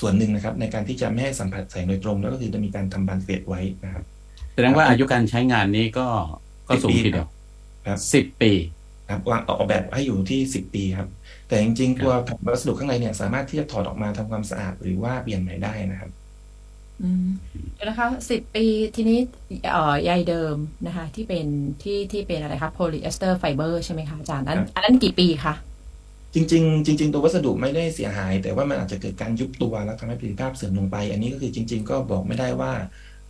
D: ส่วนหนึ่งนะครับ ในการที่จะไม่ให้สัมผัสแสงโดยตรง แล้วก็คือจะมีการทำบานเกล็ดไว้นะครับ
C: แสดงว่าอายุการใช้งานนี้ก็ก็
D: สิบ
C: สูง
D: ปี
C: ทีเดียว
D: ครับ
C: สิบปี
D: ครับวางออกแบบให้อยู่ที่10ปีครับ แต่จริงๆตัวแผ่นวัสดุข้างในเนี่ย สามารถที่จะถอดออกมาทำความสะอาดหรือว่าเปลี่ยนใหม่ได้นะครับ
B: อืมเดี๋ยวนะคะสิบปีทีนี้เอ่อใยเดิมนะคะ ที่เป็นที่ที่เป็นอะไรคะโพลีเอสเตอร์ไฟเบอร์ใช่ไหมคะอาจารย์อัน
D: ครับ
B: อันนั้นกี่ปีคะ
D: จริงๆจริง ๆ ตัววัสดุไม่ได้เสียหาย แต่ว่ามันอาจจะเกิดการยุบตัวแล้วทำให้ประสิทธิภาพเสื่อมลงไป อันนี้ก็คือจริง ๆ ก็บอกไม่ได้ว่า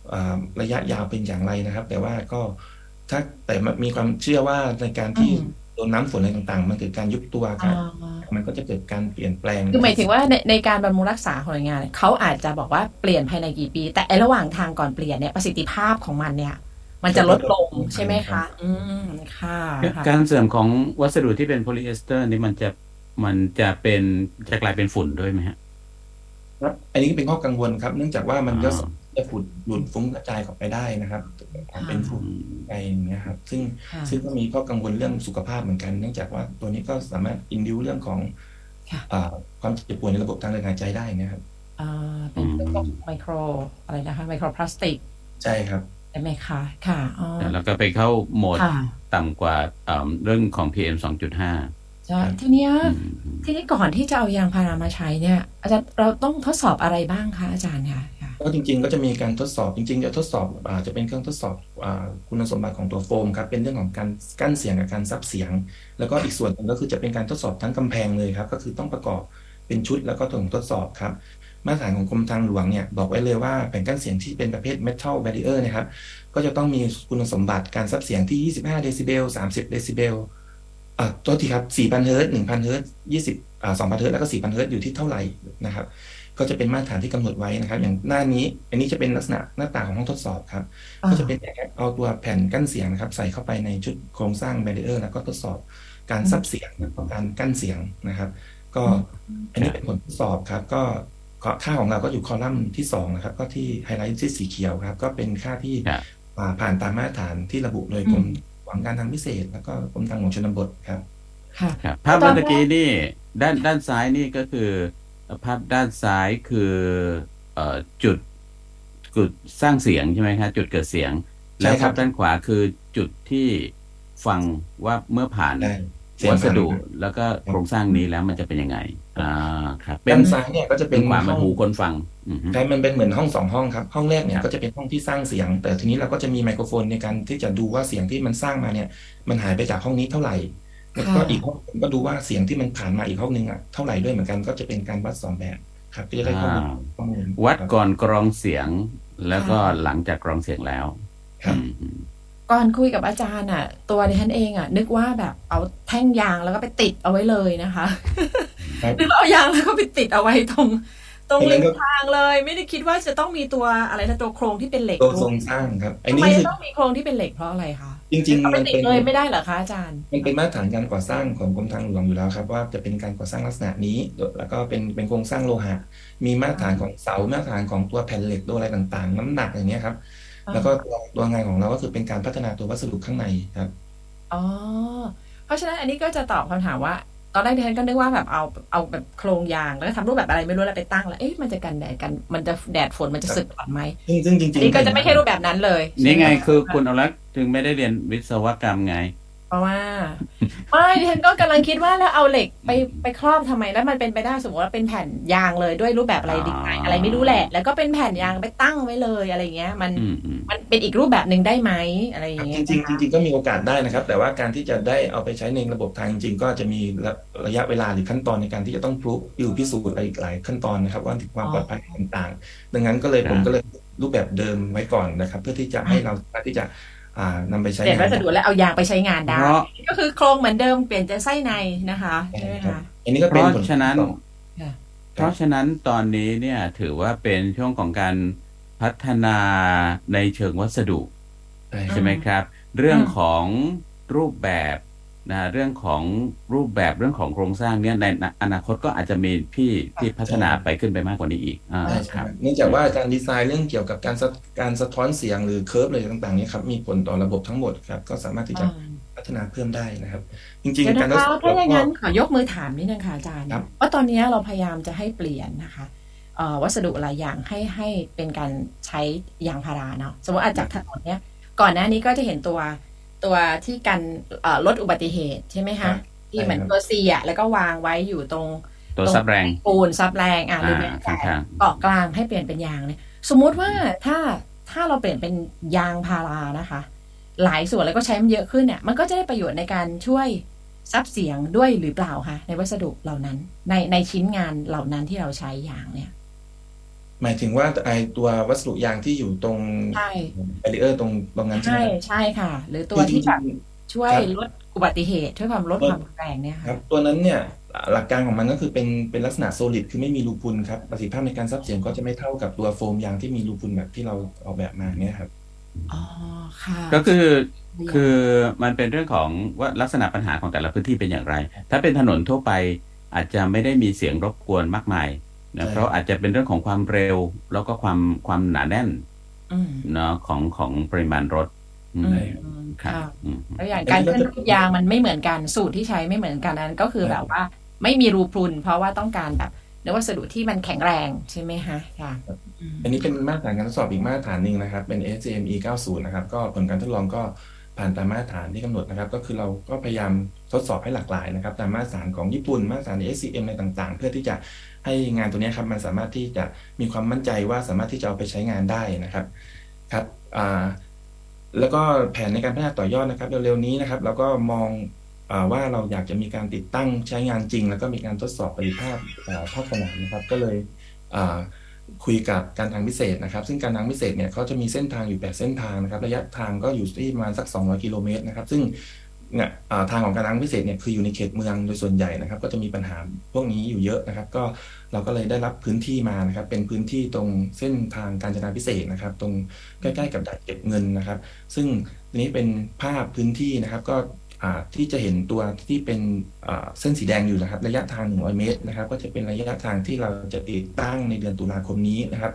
D: อ่าระยะยาวเป็นอย่างไรนะครับ แต่ว่าก็ถ้าแต่มันมีความเชื่อว่าในการที่
B: อืม
D: โดนน้ำฝนอะไรต่างๆ มันเกิดการยุบตัวค
B: อ่า
D: มันก็จะเกิดการเปลี่ยนแปลง
B: คือหมายถึงว่าในในการบำรุงรักษาของหน่วยงานเนี่ยเขาอาจจะบอกว่าเปลี่ยนภายในกี่ปี แต่ไอระหว่างทางก่อนเปลี่ยนเนี่ยประสิทธิภาพของมันเนี่ย มันจะลดลงใช่ไหมคะ อืมค่ะค่ะ
C: การเสื่อมของวัสดุที่เป็นโพลีเอสเตอร์นี่มันจะมันจะเป็นจะกลายเป็นฝุ่นด้วยไหมฮะ
D: ครับอันนี้เป็นข้อกังวลครับ เนื่องจากว่ามันก็
C: อ่า
D: สามารถ จะฝุ่นหลุดฟุ้งกระจายออกไปได้นะครับเป็นฝุ่นไปอย่างเงี้ยครับ ซึ่ง
B: ค่ะ
D: ซึ่งก็มีข้อกังวลเรื่องสุขภาพเหมือนกัน เนื่องจากว่าตัวนี้ก็สามารถอินดิวเรื่องของ
B: ค่ะ
D: อ่าความเจ็บป่วยในระบบทางเดินหายใจได้นะครับ
B: อ่าเป็นเรื่องของไมโครอะไรนะคะไมโครพลาสติก
D: ใช่ครับ
B: ใช่ไหมคะค่ะอ๋อ
C: แล้วก็ไปเข้าโหมด
B: ค่ะ
C: ต่ำกว่าเอิ่มเรื่องของ PM 2.5
B: ใช่ทีเนี้ย
C: อืม
B: ทีนี้ก่อนที่จะเอายางพารามาใช้เนี่ย อาจารย์เราต้องทดสอบอะไรบ้างคะอาจารย์คะค่ะ
D: ก็จริงๆ ก็จะมีการทดสอบจริงๆจะทดสอบอาจะเป็นเครื่องทดสอบอคุณสมบัติของตัวโฟมครับเป็นเรื่องของการกั้นเสียงกับการซับเสียง แล้วก็อีกส่วนหนึ่งก็คือจะเป็นการทดสอบทั้งกำแพงเลยครับก็คือต้องประกอบเป็นชุดแล้วก็ถุงทดสอบครับมาตรฐานของกรมทางหลวงเนี่ยบอกไว้เลยว่าแผ่นกั้นเสียงที่เป็นประเภท metal barrier นะครับก็จะต้องมีคุณสมบัติการซับเสียงที่ 25 เดซิเบล 30 เดซิเบลอ่าตัวที่ครับ 4,000 เฮิรตซ์1,000 เฮิรตซ์20อ่า2,000 เฮิรตซ์แล้วก็ 4,000 เฮิรตซ์อยู่ที่เท่าไหร่นะครับ ก็จะเป็นมาตรฐานที่กำหนดไว้นะครับ อย่างหน้านี้ อันนี้จะเป็นลักษณะหน้าต่างของห้องทดสอบครับ
B: อ่า
D: ก็จะเป็นแบบเอาตัวแผ่นกั้นเสียงนะครับ ใส่เข้าไปในชุดโครงสร้าง barrier แล้วก็ทดสอบการซับเสียงแล้วก็การกั้นเสียงนะครับ ก็อันนี้เป็นผลทดสอบครับ ก็ค่าของเราก็อยู่คอลัมน์ที่สองนะครับ ก็ที่ไฮไลท์ที่สีเขียวครับ ก็เป็นค่าที่
C: ครับ
D: อ่าผ่านตามมาตรฐานที่ระบุโดยกรมหวังการทางพิเศษ แล้วก็กรมทางหลวงชนบทครับ
B: ค่ะ
C: ครับภาพ
B: ตอน
C: เมื่อกี้
B: แรก
C: นี่ด้านด้านซ้ายนี่ก็คือ ภาพด้านซ้ายคือเอ่อจุดจุดสร้างเสียงใช่ไหมครับจุดเกิดเสียง
D: ใช่
C: แล้ว
D: ครั
C: ภา
D: บ
C: พด้านขวาคือจุดที่ฟังว่าเมื่อผ่าน
D: ได้เสียง
C: วัสดุ
D: ผ่าน
C: แล้วก็โครงสร้างนี้แล้วมันจะเป็นยังไง อ่าครับเป็
D: ด้านนซ้ายเนี่ยก็จะเป็
C: เป็นนความ
D: ห้
C: มา
D: อง
C: หูคนฟังอือฮึ
D: ใช่มันเป็นเหมือนห้องสองห้องครับห้องแรกเนี่
C: ครั
D: ย
C: บ
D: ก็จะเป็นห้องที่สร้างเสียง แต่ทีนี้เราก็จะมีไมโครโฟนในการที่จะดูว่าเสียงที่มันสร้างมาเนี่ย มันหายไปจากห้องนี้เท่าไหร่ แล้วก็
B: ค่ะ
D: อีกห้องหนึ่งก็ดูว่าเสียงที่มันผ่านมาอีกห้องนึงอะเท่าไหร่ด้วยเหมือนกันก็จะเป็นการวัดสองแบบครับก็จะได้ข้อมูล
C: อ่า
D: ข้อมูล
C: วัด
D: ครับ
C: ก่อนกรองเสียงแล้วก็
B: ค่ะ
C: หลังจากกรองเสียงแล้ว
D: ครับ
C: อืม
B: ก่อนคุยกับอาจารย์อะ ตัวดิฉันเองอะ นึกว่าแบบเอาแท่งยางแล้วก็ไปติดเอาไว้เลยนะคะ
D: ครับ
B: นึกว่าเอายางแล้วก็ไปติดเอาไว้ตรงตรง
D: ไอ้นั่
B: ริ
D: น
B: ม
D: ก็
B: ทางเลย ไม่ได้คิดว่าจะต้องมีตัวอะไรนะตัวโครงที่เป็นเหล็ก
D: ตัว
B: ด้
D: ทร
B: วย
D: งสร้างครับไอ้
B: ทำไม
D: นี่คื
B: จะ
D: อ
B: ต้องมีโครงที่เป็นเหล็กเพราะอะไรคะ
D: จริง
B: เอา
D: ๆ
B: ไป
D: มัน
B: ติด
D: เป็น
B: เลยไม่ได้เหรอคะอาจารย์
D: มันเป็นมาตรฐานการก่อสร้างของกรมทางหลวงอยู่แล้วครับ ว่าจะเป็นการก่อสร้างลักษณะนี้ แล้วก็เป็นเป็นโครงสร้างโลหะ มีมาตรฐานของเสามาตรฐานของตัวแผ่นเหล็กตัวอะไรต่างๆ น้ำหนักอย่างเงี้ยครับ
B: อ่า
D: แล้วก็ตัวตัวงานของเราก็คือเป็นการพัฒนาตัววัสดุข้างในครับ
B: อ๋อเพราะฉะนั้นอันนี้ก็จะตอบคำถามว่า ตอนแรกดิฉันก็นึกว่าแบบเอาเอาแบบโครงยางแล้วก็ทำรูปแบบอะไรไม่รู้แล้วไปตั้งแล้วเอ๊ะมันจะกันแดดกันมันจะแดดฝนมันจะสึกก่อนไหม
D: ซึ่งซึ่งจริง
B: อัน
D: ๆ
B: นี้ก็จะไม่ใช่รูปแบบนั้นเลย
C: นี่ไง
B: ใช่หม
C: คือคุณอรักษ์ถึงไม่ได้เรียนวิศวกรรมไง
B: เพ ราะว่าไม่ดิฉันก็กำลังคิดว่าแล้วเอาเหล็กไปไปครอบทำไมแล้วมันเป็นไปได้สมมติว่าเป็นแผ่นยางเลยด้วยรูปแบบอะไรดีไซน์อะไรไม่รู้แหละ แล้วก็เป็นแผ่นยางไปตั้งไว้เลยอะไรเงี้ย มัน
C: อืมอืม
B: มันเป็นอีกรูปแบบหนึ่งได้ไหมอะไรอย่าง
D: จ
B: เงี้ย
D: ริงๆจริงๆก็มีโอกาสได้นะครับ แต่ว่าการที่จะได้เอาไปใช้ในระบบทางจริงๆก็จะมีระระยะเวลาหรือขั้นตอนในการที่จะต้องพรูฟอยู่พิสูจน์อะไรอีกหลายขั้นตอนนะครับ ว่าถึงความปลอดภัยต่าง ๆ ดังนั้นก็เลยผมก็เลยรูปแบบเดิมไว้ก่อนนะครับ เพื่อที่จะให้เราสามารถที่จะ อ่านำไปใช้
B: เปลี่ยน
D: งา
B: วั
D: น
B: สดุแล้วเอายางไปใช้งานได้
C: เพราะ
B: ก็คือโครงเหมือนเดิมเปลี่ยนแต่ไส้ในนะคะใช่ไหม
D: ครับ
B: คะ
D: อันนี้ก็
C: เพ
D: เป็น
C: ราะ
D: ผล
C: ฉะนั้น
D: ต่อ
B: ค่ะ
C: เพราะฉะนั้นตอนนี้เนี่ยถือว่าเป็นช่วงของการพัฒนาในเชิงวัสดุ
D: ใช่
C: ใช่ไหมครับ เรื่องของรูปแบบ นะเรื่องของรูปแบบเรื่องของโครงสร้างเนี่ยในอนาคตก็อาจจะมีที่ที่พัฒนาไปขึ้นไปมากกว่านี้อีกอ่า
D: ใช่
C: ค
D: ใช่
C: รับ
D: เนื่องจากว่าการดีไซน์เรื่องเกี่ยวกับการสะการสะท้อนเสียงหรือเคิร์ฟอะไรต่างๆเนี่ยครับมีผลต่อระบบทั้งหมดครับก็สามารถที่จะพัฒนาเพิ่มได้นะครับ จริง
B: เดี๋ยว
D: ๆการ
B: นะ
D: ทด
B: คะ
D: สอบ
B: ถ้าอย่างนั้น
D: ก็
B: ขอยกมือถามนิดนึงค่ะอาจารย์
D: ครับ
B: ว่าตอนนี้เราพยายามจะให้เปลี่ยนนะคะเอ่อวัสดุหลายอย่างให้ให้เป็นการใช้ยางพาราเนาะสมมติอาจากถนนเนี้ยก่อนหน้านี้ก็จะเห็นตัว ตัวที่กันเอ่อลดอุบัติเหตุใช่ไหม
D: ครั
B: คะ
D: บ
B: ที่เหมือน
D: ใช่ครับ
B: ตัวซีอะแล้วก็วางไว้อยู่ตรง
C: ตัวซับแรง
B: ปูนซับแรงอะหรือแม้
C: อ่า
B: แต่
C: ข้างๆ
B: เกาะกลางให้เปลี่ยนเป็นยางเนี่ย สมมุติว่าถ้าถ้าเราเปลี่ยนเป็นยางพารานะคะ หลายส่วนแล้วก็ใช้มันเยอะขึ้นเนี่ยมันก็จะได้ประโยชน์ในการช่วยซับเสียงด้วยหรือเปล่าคะในวัสดุเหล่านั้น ในในชิ้นงานเหล่านั้นที่เราใช้ยางเนี่ย
D: หมายถึงว่าไอตัววัสดุยางที่อยู่ตรง
B: ใช่
D: แบรีเออร์ตรงตรงนั้นใช่ไห
B: ใช่
D: มครับ
B: ใช่ค่ะ หรือตัว
D: คือจ
B: ที่
D: ริ
B: แบบ
D: ง
B: ช่วย
D: ครับ
B: ลดอุบัติเหตุช่วยความลด
D: ลด
B: ความรุนแรงเนี่ย
D: ๆค
B: ค่ะ
D: รับ ตัวนั้นเนี่ยหลักการของมันก็คือเป็นเป็นลักษณะโซลิดคือไม่มีรูพุนครับประสิทธิภาพในการซับเสียงก็จะไม่เท่ากับตัวโฟมยางที่มีรูพุนแบบที่เราออกแบบมาเนี่ยครับ
B: อ๋อค่ะ
C: ก็คือคือมันเป็นเรื่องของว่าลักษณะปัญหาของแต่ละพื้นที่เป็นอย่างไร ถ้าเป็นถนนทั่วไปอาจจะไม่ได้มีเสียงรบกวนมากมาย นะ
D: ใช่
C: เพราะอาจจะเป็นเรื่องของความเร็ว แล้วก็ความความหนาแน่น
B: อืม
C: เนาะของของปริมาณรถอืม
B: อืม
C: ครับ
B: ค่ะ
C: อืม
B: แล้วอย่างการขึ้นรูปยางมันไม่เหมือนกันสูตรที่ใช้ไม่เหมือนกันอันนั้นก็คือแบบว่าไม่มีรูพรุน เพราะว่าต้องการแบบเนื้อวัสดุที่มันแข็งแรงใช่ไหมคะค่ะอืม
D: อันนี้เป็นมาตรฐานการทดสอบอีกมาตรฐานหนึ่งนะครับ เป็น SJME 90 นะครับ ก็ผลการทดลองก็ผ่านตามมาตรฐานที่กำหนดนะครับ ก็คือเราก็พยายามทดสอบให้หลากหลายนะครับ ตามมาตรฐานของญี่ปุ่นมาตรฐาน SCM อะไรต่างๆ เพื่อที่จะ ให้งานตัวนี้ครับมันสามารถที่จะมีความมั่นใจว่าสามารถที่จะเอาไปใช้งานได้นะครับครับอ่าแล้วก็แผนในการพัฒนาต่อยอดนะครับเร็วๆนี้นะครับเราก็มองอว่าเราอยากจะมีการติดตั้งใช้งานจริง แล้วก็มีการทดสอบประสิทธิภาพภาคสนามนะครับ ก็เลยอ่าคุยกับการทางพิเศษนะครับ ซึ่งการทางพิเศษเนี่ยเขาจะมีเส้นทางอยู่ 8 เส้นทางนะครับ ระยะทางก็อยู่ที่ประมาณสัก 200 กิโลเมตรนะครับ ซึ่ง เนี่ยทางของการทางพิเศษเนี่ยคืออยู่ในเขตเมืองโดยส่วนใหญ่นะครับ ก็จะมีปัญหาพวกนี้อยู่เยอะนะครับ ก็เราก็เลยได้รับพื้นที่มานะครับ เป็นพื้นที่ตรงเส้นทางการจนาพิเศษนะครับ ตรงใกล้ๆกับด่านเก็บเงินนะครับ ซึ่งทีนี้เป็นภาพพื้นที่นะครับ ก็ที่จะเห็นตัวที่เป็นเส้นสีแดงอยู่นะครับ ระยะทาง 100 เมตรนะครับ ก็จะเป็นระยะทางที่เราจะติดตั้งในเดือนตุลาคมนี้นะครับ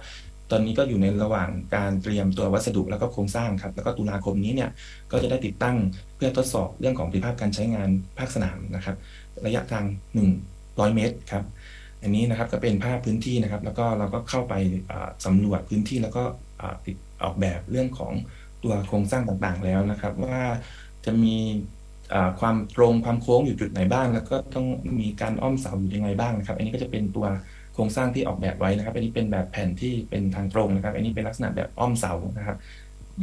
D: ตอนนี้ก็อยู่ในระหว่างการเตรียมตัววัสดุแล้วก็โครงสร้างครับ แล้วก็ตุลาคมนี้เนี่ยก็จะได้ติดตั้งเพื่อทดสอบเรื่องของประสิทธิภาพการใช้งานภาคสนามนะครับ ระยะทาง 100 เมตรครับ อันนี้นะครับก็เป็นภาพพื้นที่นะครับ แล้วก็เราก็เข้าไปอ่าสำรวจพื้นที่แล้วก็อ่าติดออกแบบเรื่องของตัวโครงสร้างต่างๆแล้วนะครับ ว่าจะมีความตรงความโค้งอยู่จุดไหนบ้าง แล้วก็ต้องมีการอ้อมเสาอยู่ยังไงบ้างนะครับ อันนี้ก็จะเป็นตัว โครงสร้างที่ออกแบบไว้นะครับ อันนี้เป็นแบบแผ่นที่เป็นทางตรงนะครับ อันนี้เป็นลักษณะแบบอ้อมเสานะครับ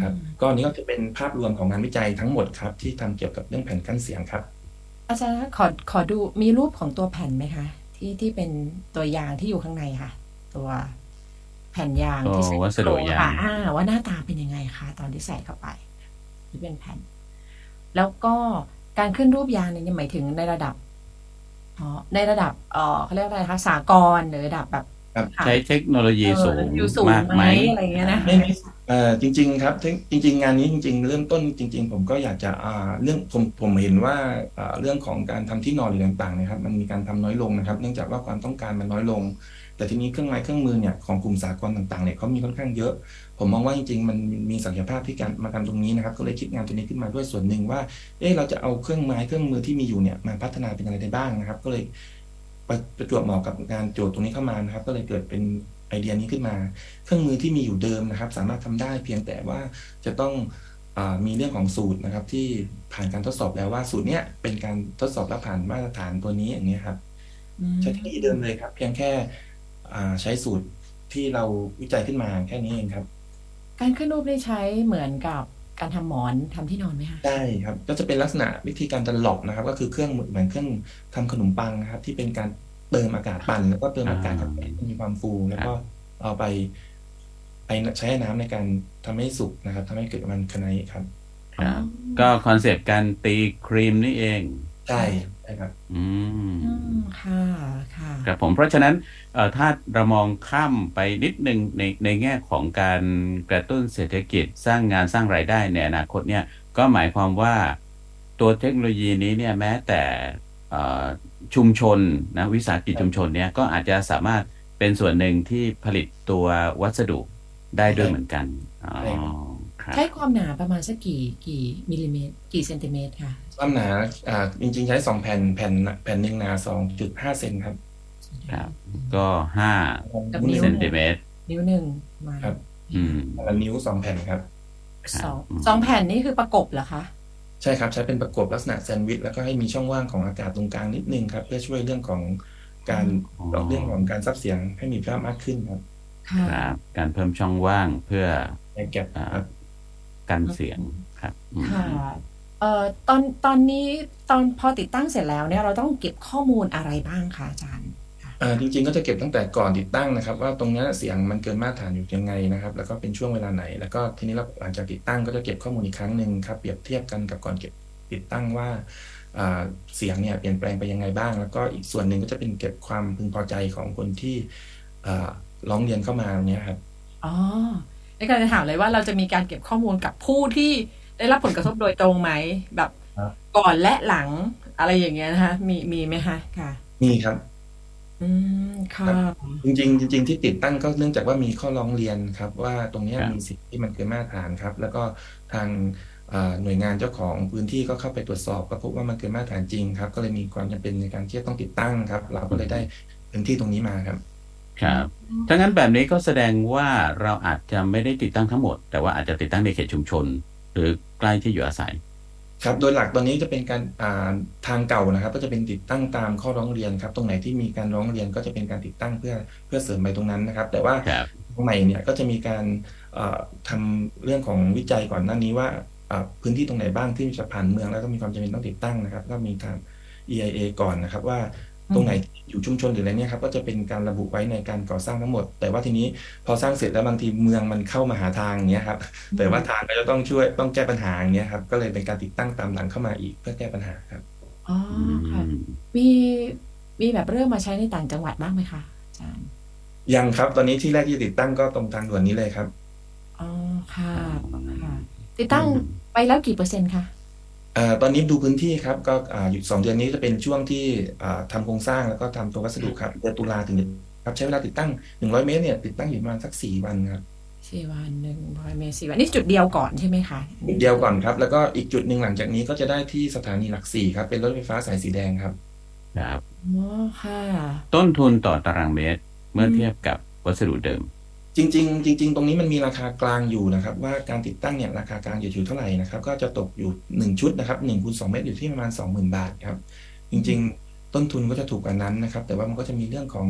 D: ครับก็อันนี้ก็จะเป็นภาพรวมของงานวิจัยทั้งหมดครับ ที่ทำเกี่ยวกับเรื่องแผ่นกั้นเสียงครับ
B: อาจารย์คะขอขอดูมีรูปของตัวแผ่นไหมคะ ที่ที่เป็นตัวยางที่อยู่ข้างในค่ะ ตัวแผ่นยางที่ใส่
C: ตัววัสดุยาง
B: ค่ะอ่าว่าหน้าตาเป็นยังไงคะตอนที่ใส่เข้าไปที่เป็นแผ่น แล้วก็การขึ้นรูปยางเนี่ยหมายถึงในระดับอ๋อ ในระดับเออเขาเรียกว่าอะไรคะสากลหรือระดับแบบ
D: ครับ
B: ค่ะ
C: ใช้เทคโนโลยีสูง
B: เอออยู่สูง
C: มาก
B: ไห
C: ไห
B: ม
C: ม
B: อะไรเงี้ยนะ
D: ไม่ไม่เอ่อจริง ๆ ครับซึ่งจริง ๆ งานนี้จริง ๆ เริ่มต้นจริง ๆ ผมก็อยากจะอ่าเรื่องผมผมเห็นว่าอ่าเรื่องของการทำที่นอนหรือต่างๆนะครับ มันมีการทำน้อยลงนะครับ เนื่องจากว่าความต้องการมันน้อยลง แต่ทีนี้เครื่องไม้เครื่องมือเนี่ยของกลุ่มสากลต่างๆเนี่ยเขามีค่อนข้างเยอะ ผมมองว่าจริงๆมันมีศักยภาพที่การมาทำตรงนี้นะครับ ก็เลยคิดงานตัวนี้ขึ้นมาด้วยส่วนหนึ่งว่า เอ๊ะเราจะเอาเครื่องไม้เครื่องมือที่มีอยู่เนี่ยมาพัฒนาเป็นอะไรได้บ้างนะครับ ก็เลยประประจวบเหมาะกับงานโจทย์ตรงนี้เข้ามานะครับ ก็เลยเกิดเป็นไอเดียนี้ขึ้นมา เครื่องมือที่มีอยู่เดิมนะครับ สามารถทำได้เพียงแต่ว่าจะต้องอามีเรื่องของสูตรนะครับที่ผ่านการทดสอบแล้วว่าสูตรเนี้ยเป็นการทดสอบและผ่านมาตรฐานตัวนี้อย่างนี้ยครับ
B: อืม
D: ใช้เทคโนโลยีเดิมเลยครับ เพียงแค่อ่า ใช้สูตรที่เราวิจัยขึ้นมาแค่นี้เองครับ
B: การขึ้นรูปได้ใช้เหมือนกับการทำหมอนทำที่นอนไหมคะ
D: ได้ครับ ก็จะเป็นลักษณะวิธีการดันหลบนะครับ ก็คือเครื่องเหมือนเครื่องทำขนมปังนะครับ ที่เป็นการเติมอากาศปั่นแล้วก็เติมอากาศกับให้มีความฟูแล้วก็เอาไปไปใช้น้ำในการทำให้สุกนะครับทำให้เกิดมันคณะครับ
C: ครับ ก็คอนเซปต์การตีครีมนี่เอง
D: ใช่ใช่ครับ
C: อืม
B: อืมค่ะค่ะ
C: ครับผมเพราะฉะนั้นเอ่อถ้าเรามองข้ามไปนิดนึงในในแง่ของการกระตุ้นเศรษฐกิจสร้างงานสร้างรายได้ในอนาคตเนี่ย ก็หมายความว่าตัวเทคโนโลยีนี้เนี่ยแม้แต่เอ่อชุมชนนะวิสาหกิจชุมชนเนี่ยก็อาจจะสามารถเป็นส่วนหนึ่งที่ผลิตตัววัสดุได้ด้วยเหมือนกันอ๋อ
D: ใช่ครับ
C: ครับ
B: ใช้ความหนาประมาณสักกี่กี่มิลลิเมตร กี่เซนติเมตรค่ะ
D: ความหนาอ่าจริง ๆ ใช้สองแผ่นแผ่นแผ่นหนึ่งหนาสองจุดห้าเซนครับ
C: ครับ ก็ห้า
B: กับนิ้ว
C: เซนติเมตร
B: นิ้วหนึ่งมา
D: ครับ
C: อืม
D: ละนิ้วสองแผ่นครับ
B: สอง
C: อืม
B: สองแผ่นนี่คือประกบเหรอคะ
D: ใช่ครับ ใช้เป็นประกบลักษณะแซนด์วิชแล้วก็ให้มีช่องว่างของอากาศตรงกลางนิดนึงครับ เพื่อช่วยเรื่องของการ
C: อ๋อ
D: ดอกเรื่องของการซับเสียงให้มีภาพมากขึ้นครับ
B: ค่ะ
C: ครับ การเพิ่มช่องว่างเพื่อ
D: ในแก็บ
C: อ่า
D: ครับ
C: กันเสียงครับอืม
B: ค่ะเอ่อตอนตอนนี้ตอนพอติดตั้งเสร็จแล้วเนี่ยเราต้องเก็บข้อมูลอะไรบ้างคะอาจารย์ค่ะ
D: อ่าจริงๆก็จะเก็บตั้งแต่ก่อนติดตั้งนะครับ ว่าตรงเนี้ยเสียงมันเกินมาตรฐานอยู่ยังไงนะครับ แล้วก็เป็นช่วงเวลาไหน แล้วก็ทีนี้เราหลังจากติดตั้งก็จะเก็บข้อมูลอีกครั้งหนึ่งครับเปรียบเทียบกันกับก่อนเก็บติดตั้งว่าอ่าเสียงเนี่ยเปลี่ยนแปลงไปยังไงบ้าง แล้วก็อีกส่วนหนึ่งก็จะเป็นเก็บความพึงพอใจของคนที่อ่าร้องเรียนเข้ามาเนี้ยครับ
B: อ๋อ ในการจะถามเลยว่าเราจะมีการเก็บข้อมูลกับผู้ที่ได้รับผลกระทบโดยตรงไหมแบบ
D: ครับ
B: ก่อนและหลังอะไรอย่างเงี้ยนะคะ มีมีไหมคะค่ะ
D: มีครับ
B: อืมค่ะ
D: จริงๆจริงๆที่ติดตั้งก็เนื่องจากว่ามีข้อร้องเรียนครับ ว่าตรงเนี้ย
C: ครับ
D: มีสิ่งที่มันเกินมาตรฐานครับ แล้วก็ทางอ่าหน่วยงานเจ้าของพื้นที่ก็เข้าไปตรวจสอบก็พบว่ามันเกินมาตรฐานจริงครับ ก็เลยมีความจำเป็นในการที่จะต้องติดตั้งครับ เราก็เลยได้พื้นที่ตรงนี้มาครับ
C: ครับถ้างั้นแบบนี้ก็แสดงว่าเราอาจจะไม่ได้ติดตั้งทั้งหมด แต่ว่าอาจจะติดตั้งในเขตชุมชน หรือใกล้ที่อยู่อาศัย
D: ครับโดยหลักตอนนี้จะเป็นการอ่าทางเก่านะครับ ก็จะเป็นติดตั้งตามข้อร้องเรียนครับ ตรงไหนที่มีการร้องเรียนก็จะเป็นการติดตั้งเพื่อเพื่อเสริมไปตรงนั้นนะครับ แต่ว่า
C: ครับ
D: ตรงใหม่เนี่ยก็จะมีการเอ่อทำเรื่องของวิจัยก่อนหน้านี้ว่าอ่าพื้นที่ตรงไหนบ้างที่จะผ่านเมืองแล้วก็มีความจำเป็นต้องติดตั้งนะครับ ก็มีทาง EIA ก่อนนะครับว่า ตรงไหนที่อยู่ชุมชนหรืออะไรเนี่ยครับก็จะเป็นการระบุไว้ในการก่อสร้างทั้งหมด แต่ว่าทีนี้พอสร้างเสร็จแล้วบางทีเมืองมันเข้ามาหาทางอย่างเงี้ยครับแต่ว่าทางก็จะต้องช่วยต้องแก้ปัญหาอย่างเงี้ยครับก็เลยเป็นการติดตั้งตามหลังเข้ามาอีกเพื่อแก้ปัญหาครับ
B: อ๋อค่ะมีมีแบบเริ่มมาใช้ในต่างจังหวัดบ้างไหมคะอาจารย์
D: ยังครับ ตอนนี้ที่แรกที่จะติดตั้งก็ตรงทางด่วนนี้เลยครับ
B: อ๋อค่ะค่ะ ติดตั้งไปแล้วกี่เปอร์เซ็นต์คะ
D: เอ่อ ตอนนี้ดูพื้นที่ครับก็อ่าอยู่สองเดือนนี้จะเป็นช่วงที่อ่าทำโครงสร้างแล้วก็ทำตัววัสดุครับเดือนตุลาถึงจะครับใช้เวลาติดตั้ง100เมตรเนี่ยติดตั้งอยู่ประมาณสัก4วันครับ
B: สี่วันหนึ่งพอยเมตรสี่วันนี่จุดเดียวก่อนใช่ไหมคะ
D: จุดเดียวก่อนครับ แล้วก็อีกจุดหนึ่งหลังจากนี้ก็จะได้ที่สถานีหลักสี่ครับ เป็นรถไฟฟ้าสายสีแดงครับ
C: ครับ
B: อ๋อค่ะ
C: ต้นทุนต่อตารางเมตรเมื่อเทียบกับวัสดุเดิม
D: จริงๆจริง ๆ ตรงนี้มันมีราคากลางอยู่นะครับ ว่าการติดตั้งเนี่ยราคากลางอยู่อยู่เท่าไหร่นะครับ ก็จะตกอยู่ 1 ชุดนะครับ1คูณ2เมตรอยู่ที่ประมาณ 20,000 บาทครับจริง ๆ ต้นทุนก็จะถูกกว่านั้นนะครับ แต่ว่ามันก็จะมีเรื่องของ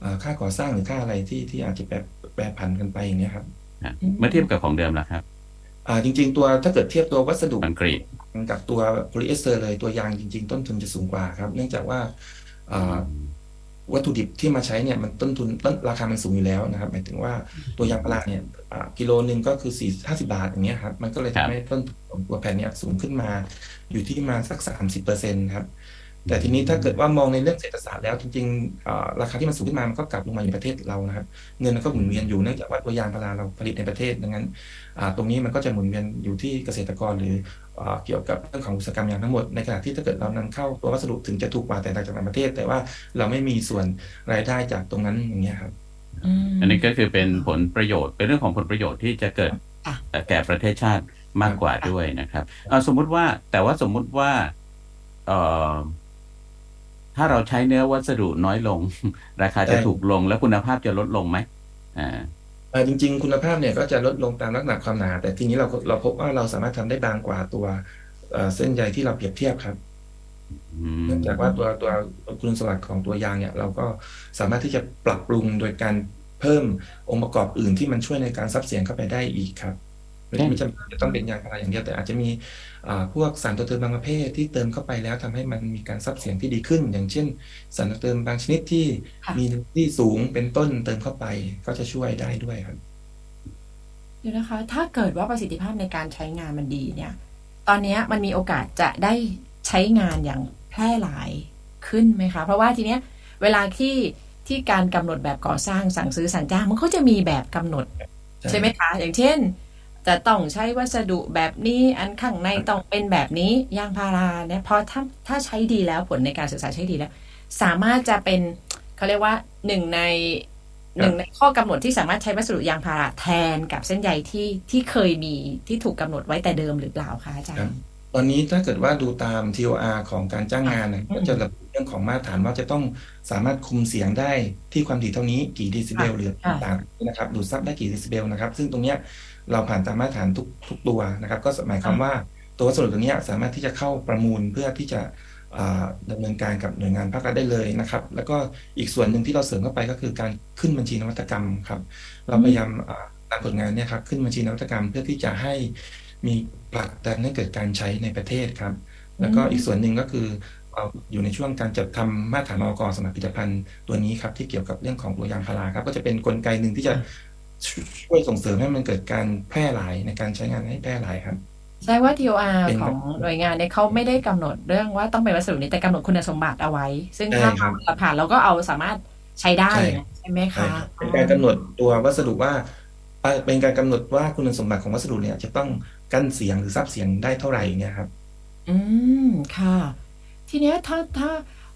D: เอ่อค่าก่อสร้างหรือค่าอะไรที่ที่อาจจะแปรแปรผันกันไปอย่างเงี้ยครับ
C: นะเมื่อเทียบกับของเดิมล่ะครับ
D: อ่าจริง ๆ ตัวถ้าเกิดเทียบตัววัสดุ
C: คอนกรีต
D: กับตัวโพลีเอสเตอร์เลยตัวยางจริง ๆ ต้นทุนจะสูงกว่าครับ เนื่องจากว่าอ่า วัตถุดิบที่มาใช้เนี่ยมันต้นทุนต้นราคามันสูงอยู่แล้วนะครับหมายถึงว่าตัวยางพาราเนี่ยอ่ากิโลหนึ่งก็คือสี่ห้าสิบาทอย่างเงี้ยครับมันก็เลย
C: ครับ
D: ทำให้ต้นทุนของตัวแผ่นเนี่ยสูงขึ้นมาอยู่ที่ประมาณสักสามสิบเปอร์เซ็นต์ครับ แต่ทีนี้ถ้าเกิดว่ามองในเรื่องเศรษฐศาสตร์แล้วจริงๆอ่าราคาที่มันสูงขึ้นมามันก็กลับลงมาอยู่ในประเทศเรานะครับ เงินมันก็หมุนเวียนอยู่เนื่องจากว่าตัวยางพาราเราผลิตในประเทศดังนั้นอ่าตรงนี้มันก็จะหมุนเวียนอยู่ที่เกษตรกรหรืออ่าเกี่ยวกับเรื่องของอุตสาหกรรมยางทั้งหมดในขณะที่ถ้าเกิดเรานำเข้าตัววัสดุถึงจะถูกกว่าแต่จากต่างประเทศ แต่ว่าเราไม่มีส่วนรายได้จากตรงนั้นอย่างเงี้ยครับ
B: ม
C: อันนี้ก็คือเป็นผลประโยชน์เป็นเรื่องของผลประโยชน์ที่จะเกิด
B: ค่ะ
C: แก่ประเทศชาติมากกว่าด้วยนะครับเอาสมมุติว่าแต่ว่าสมมุติว่าเอ่อ ถ้าเราใช้เนื้อวัสดุน้อยลง ราคาจะ
D: ใช่
C: ถูกลงแล้วคุณภาพจะลดลงไหมอ่า
D: เอ่อจริง ๆ คุณภาพเนี่ยก็จะลดลงตามลักษณะความหนา แต่ทีนี้เราเราพบว่าเราสามารถทำได้บางกว่าตัวเอ่อเส้นใยที่เราเปรียบเทียบครับ
C: อืม
D: เนื่องจากว่าตัวตัวคุณสมบัติของตัวยางเนี่ย เราก็สามารถที่จะปรับปรุงโดยการเพิ่มองค์ประกอบอื่นที่มันช่วยในการซับเสียงเข้าไปได้อีกครับไม่ไม่จำเป็นจะต้องเป็นยางพาราอย่างเดียวแต่อาจจะมีอ่าพวกสารตัวเติมบางประเภทที่เติมเข้าไปแล้วทำให้มันมีการซับเสียงที่ดีขึ้น อย่างเช่น สารตัวเติมบางชนิดที่
B: ค่ะ
D: มีที่สูงเป็นต้นเติมเข้าไปก็จะช่วยได้ด้วยครับ
B: เดี๋ยวนะคะ ถ้าเกิดว่าประสิทธิภาพในการใช้งานมันดีเนี่ย ตอนเนี้ยมันมีโอกาสจะได้ใช้งานอย่างแพร่หลายขึ้นไหมคะ เพราะว่าทีเนี้ยเวลาที่ที่การกำหนดแบบก่อสร้างสั่งซื้อสั่งจ้างมันก็จะมีแบบกำหนด ใช่ไหมคะ อย่างเช่น จะต้องใช้วัสดุแบบนี้อันข้างในต้องเป็นแบบนี้ยางพาราเนี่ยพอถ้าถ้าใช้ดีแล้วผลในการศึกษาใช้ดีแล้ว สามารถจะเป็นเขาเรียกว่าหนึ่งในหนึ่งในข้อกำหนดที่สามารถใช้วัสดุยางพาราแทนกับเส้นใยที่ที่เคยมีที่ถูกกำหนดไว้แต่เดิมหรือเปล่าคะอาจาร
D: ครับ
B: ย์
D: ตอนนี้ถ้าเกิดว่าดูตาม TOR ของการจ้างงานนะ
B: อืม
D: ก็จะระบุเรื่องของมาตรฐานว่าจะต้องสามารถคุมเสียงได้ที่ความถี่เท่านี้กี่เดซิเบล
B: ค่ะ
D: หรือ
B: ค่ะ
D: ต่างๆนะครับดูดซับได้กี่เดซิเบลนะครับ ซึ่งตรงเนี้ย เราผ่านตามมาตรฐานทุกทุกตัวนะครับ ก็หมายความว่าตัววัสดุตัวเนี้ยสามารถที่จะเข้าประมูลเพื่อที่จะอ่าดำเนินการกับหน่วยงานภาครัฐได้เลยนะครับ แล้วก็อีกส่วนหนึ่งที่เราเสริมเข้าไปก็คือการขึ้นบัญชีนวัตกรรมครับ เราพยายามอ่าตามผลงานเนี่ยครับขึ้นบัญชีนวัตกรรมเพื่อที่จะให้มีผลักดันให้เกิดการใช้ในประเทศครับ แล้วก็
B: อืม
D: อีกส่วนหนึ่งก็คือเราอยู่ในช่วงการจัดทำมาตรฐานอกสำหรับผลิตภัณฑ์ตัวนี้ครับที่เกี่ยวกับเรื่องของตัวยางพาราครับ ก็จะเป็นกลไกหนึ่งที่จะ ช่วยส่งเสริมให้มันเกิดการแพร่หลายในการใช้งานให้แพร่หลายครับ
B: ใช่ว่า TOR
D: เป็น
B: ของหน่วยงานเนี่ยเขาไม่ได้กำหนดเรื่องว่าต้องเป็นวัสดุนี้แต่กำหนดคุณสมบัติเอาไว้ ซึ่ง
D: ใช่
B: ถ้า
D: ครับ
B: เราผ่านเราก็เอาสามารถใช้ได้
D: ใช่
B: นะใช่ไหม
D: ใช่
B: คะ
D: ครับเป็นการกำหนดตัววัสดุว่าเอ่อเป็นการกำหนดว่าคุณสมบัติของวัสดุเนี่ย จะต้องกั้นเสียงหรือซับเสียงได้เท่าไหร่อย่างเงี้ยครับ
B: อืมค่ะ ทีเนี้ยถ้าถ้า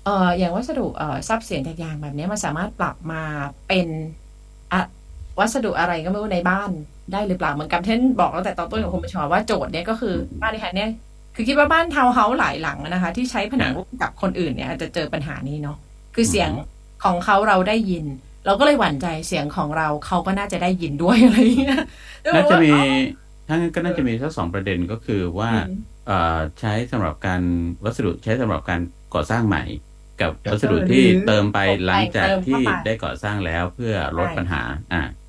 B: เอ่ออย่างวัสดุเอ่อซับเสียงจากยางแบบเนี้ยมันสามารถปรับมาเป็นอะ วัสดุอะไรก็ไม่รู้ในบ้านได้หรือเปล่าเหมือนกับเท่นบอกตั้งแต่ตอนต้นของคุณผู้ชมว่าโจทย์เนี้ยก็คือบ้านที่ค่ะเนี่ยคือคิดว่าบ้านทาวน์เฮาส์หลายหลังนะคะ ที่ใช้ผนังร่วมกับคนอื่นเนี่ยอาจจะเจอปัญหานี้เนาะคือเสียงของเขาเราได้ยิน เราก็เลยหวั่นใจเสียงของเราเขาก็น่าจะได้ยินด้วยอะไรอย่างเงี้ย
C: น่าจะมีทั้งนั้นก็น่าจะมีสักสองประเด็นก็คือว่า
B: อืม
C: เอ่อใช้สำหรับการวัสดุใช้สำหรับการก่อสร้างใหม่ กับ
D: ครับ
C: วัสดุที่เติมไป
B: ตกแต่ง
C: หลังจากที่
B: เติมเข้าไป
C: ได้ก่อสร้างแล้วเพื่อลด
B: ใช่
C: ปัญหาอ่า
B: ค่ะ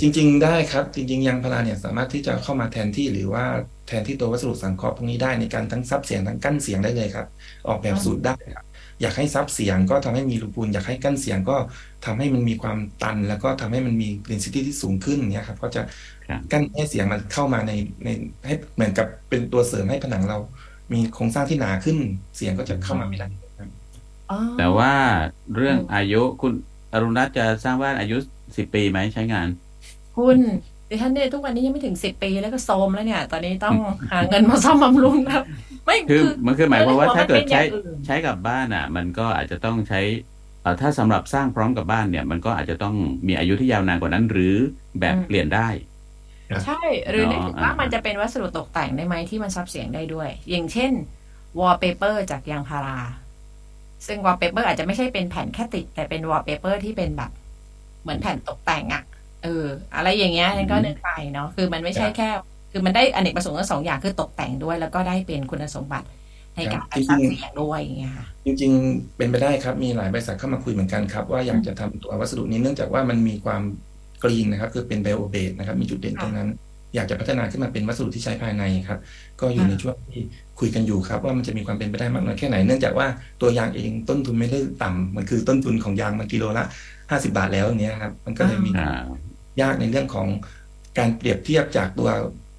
D: จริง ๆ ได้ครับ จริง ๆ ยางพาราเนี่ยสามารถที่จะเข้ามาแทนที่หรือว่าแทนที่ตัววัสดุสังเคราะห์พวกนี้ได้ในการทั้งซับเสียงทั้งกั้นเสียงได้เลยครับ ออกแบบสูตรได้ครับอยากให้ซับเสียงก็ทำให้มีรูปูนอยากให้กั้นเสียงก็ทำให้มันมีความตัน แล้วก็ทำให้มันมี density ที่สูงขึ้นเนี่ยครับก็จะ
C: ครับ
D: กั้นให้เสียงมันเข้ามาในในให้เหมือนกับเป็นตัวเสริมให้ผนังเรา มีโครงสร้างที่หนาขึ้นเสียงก็จะเข้ามาไม่ได้ครับ
B: อ๋อ
C: แต่ว่าเรื่อง
B: อืม
C: อายุคุณ อรุณรัตน์จะสร้างบ้านอายุสิบปีไหมใช้งาน
B: คุณดิฉันเนี่ยทุกวันนี้ยังไม่ถึงสิบปีแล้วก็โซมแล้วเนี่ย ตอนนี้ต้องหาเงินมาซ่อมบำรุงครับไม่
C: คือมันคือหมายความว่า
B: เออ
C: ถ้าเกิดใช้
B: มันเป็นอย่างอื่น
C: ใช้กับบ้านอะ มันก็อาจจะต้องใช้เอ่อถ้าสำหรับสร้างพร้อมกับบ้านเนี่ย มันก็อาจจะต้องมีอายุที่ยาวนานกว่านั้น หรือแบบเปลี่ยนได้
B: ใช่หรือ
C: เนาะ
B: นึกถึงว่า
C: อ่ามั
B: มันจะเป็นวัสดุตกแต่งได้ไหมที่มันซับเสียงได้ด้วย อย่างเช่น wallpaper จากยางพารา ซึ่ง wallpaper อาจจะไม่ใช่เป็นแผ่นแค่ติด แต่เป็น wallpaper ที่เป็นแบบ เหมือนแผ่นตกแต่งอะเออ อะไรอย่างเงี้ยนั่นก็นึกไปเนาะคือมันไม่ใช่แค่ คือมันได้อเนกประสงค์ทั้งสองอย่างคือตกแต่งด้วย แล้วก็ได้เป็นคุณสมบัติในการ
D: ครับ
B: ซับ
D: จริงๆ
B: เสียงด้วยอย่างเงี้ยค่ะ
D: จริงๆ เป็นไปได้ครับมีหลายบริษัทเข้ามาคุยเหมือนกันครับ ว่าอยากจะทำตัววัสดุนี้เนื่องจากว่ามันมีความกรีนนะครับ คือเป็นไบโอเบสนะครับ มีจุดเด่นตรงนั้น อยากจะพัฒนาขึ้นมาเป็นวัสดุที่ใช้ภายในครับ ก็อยู่ในช่วงที่คุยกันอยู่ครับ ว่ามันจะมีความเป็นไปได้มากน้อยแค่ไหนเนื่องจากว่าตัวยางเองต้นทุนไม่ได้ต่ำมันคือต้นทุนของยางมันกิโลละห้าสิบาทแล้วอย่างเนี้ยครับ มันก็เลยมี
C: อ่า
D: ยากในเรื่องของการเปรียบเทียบจากตัว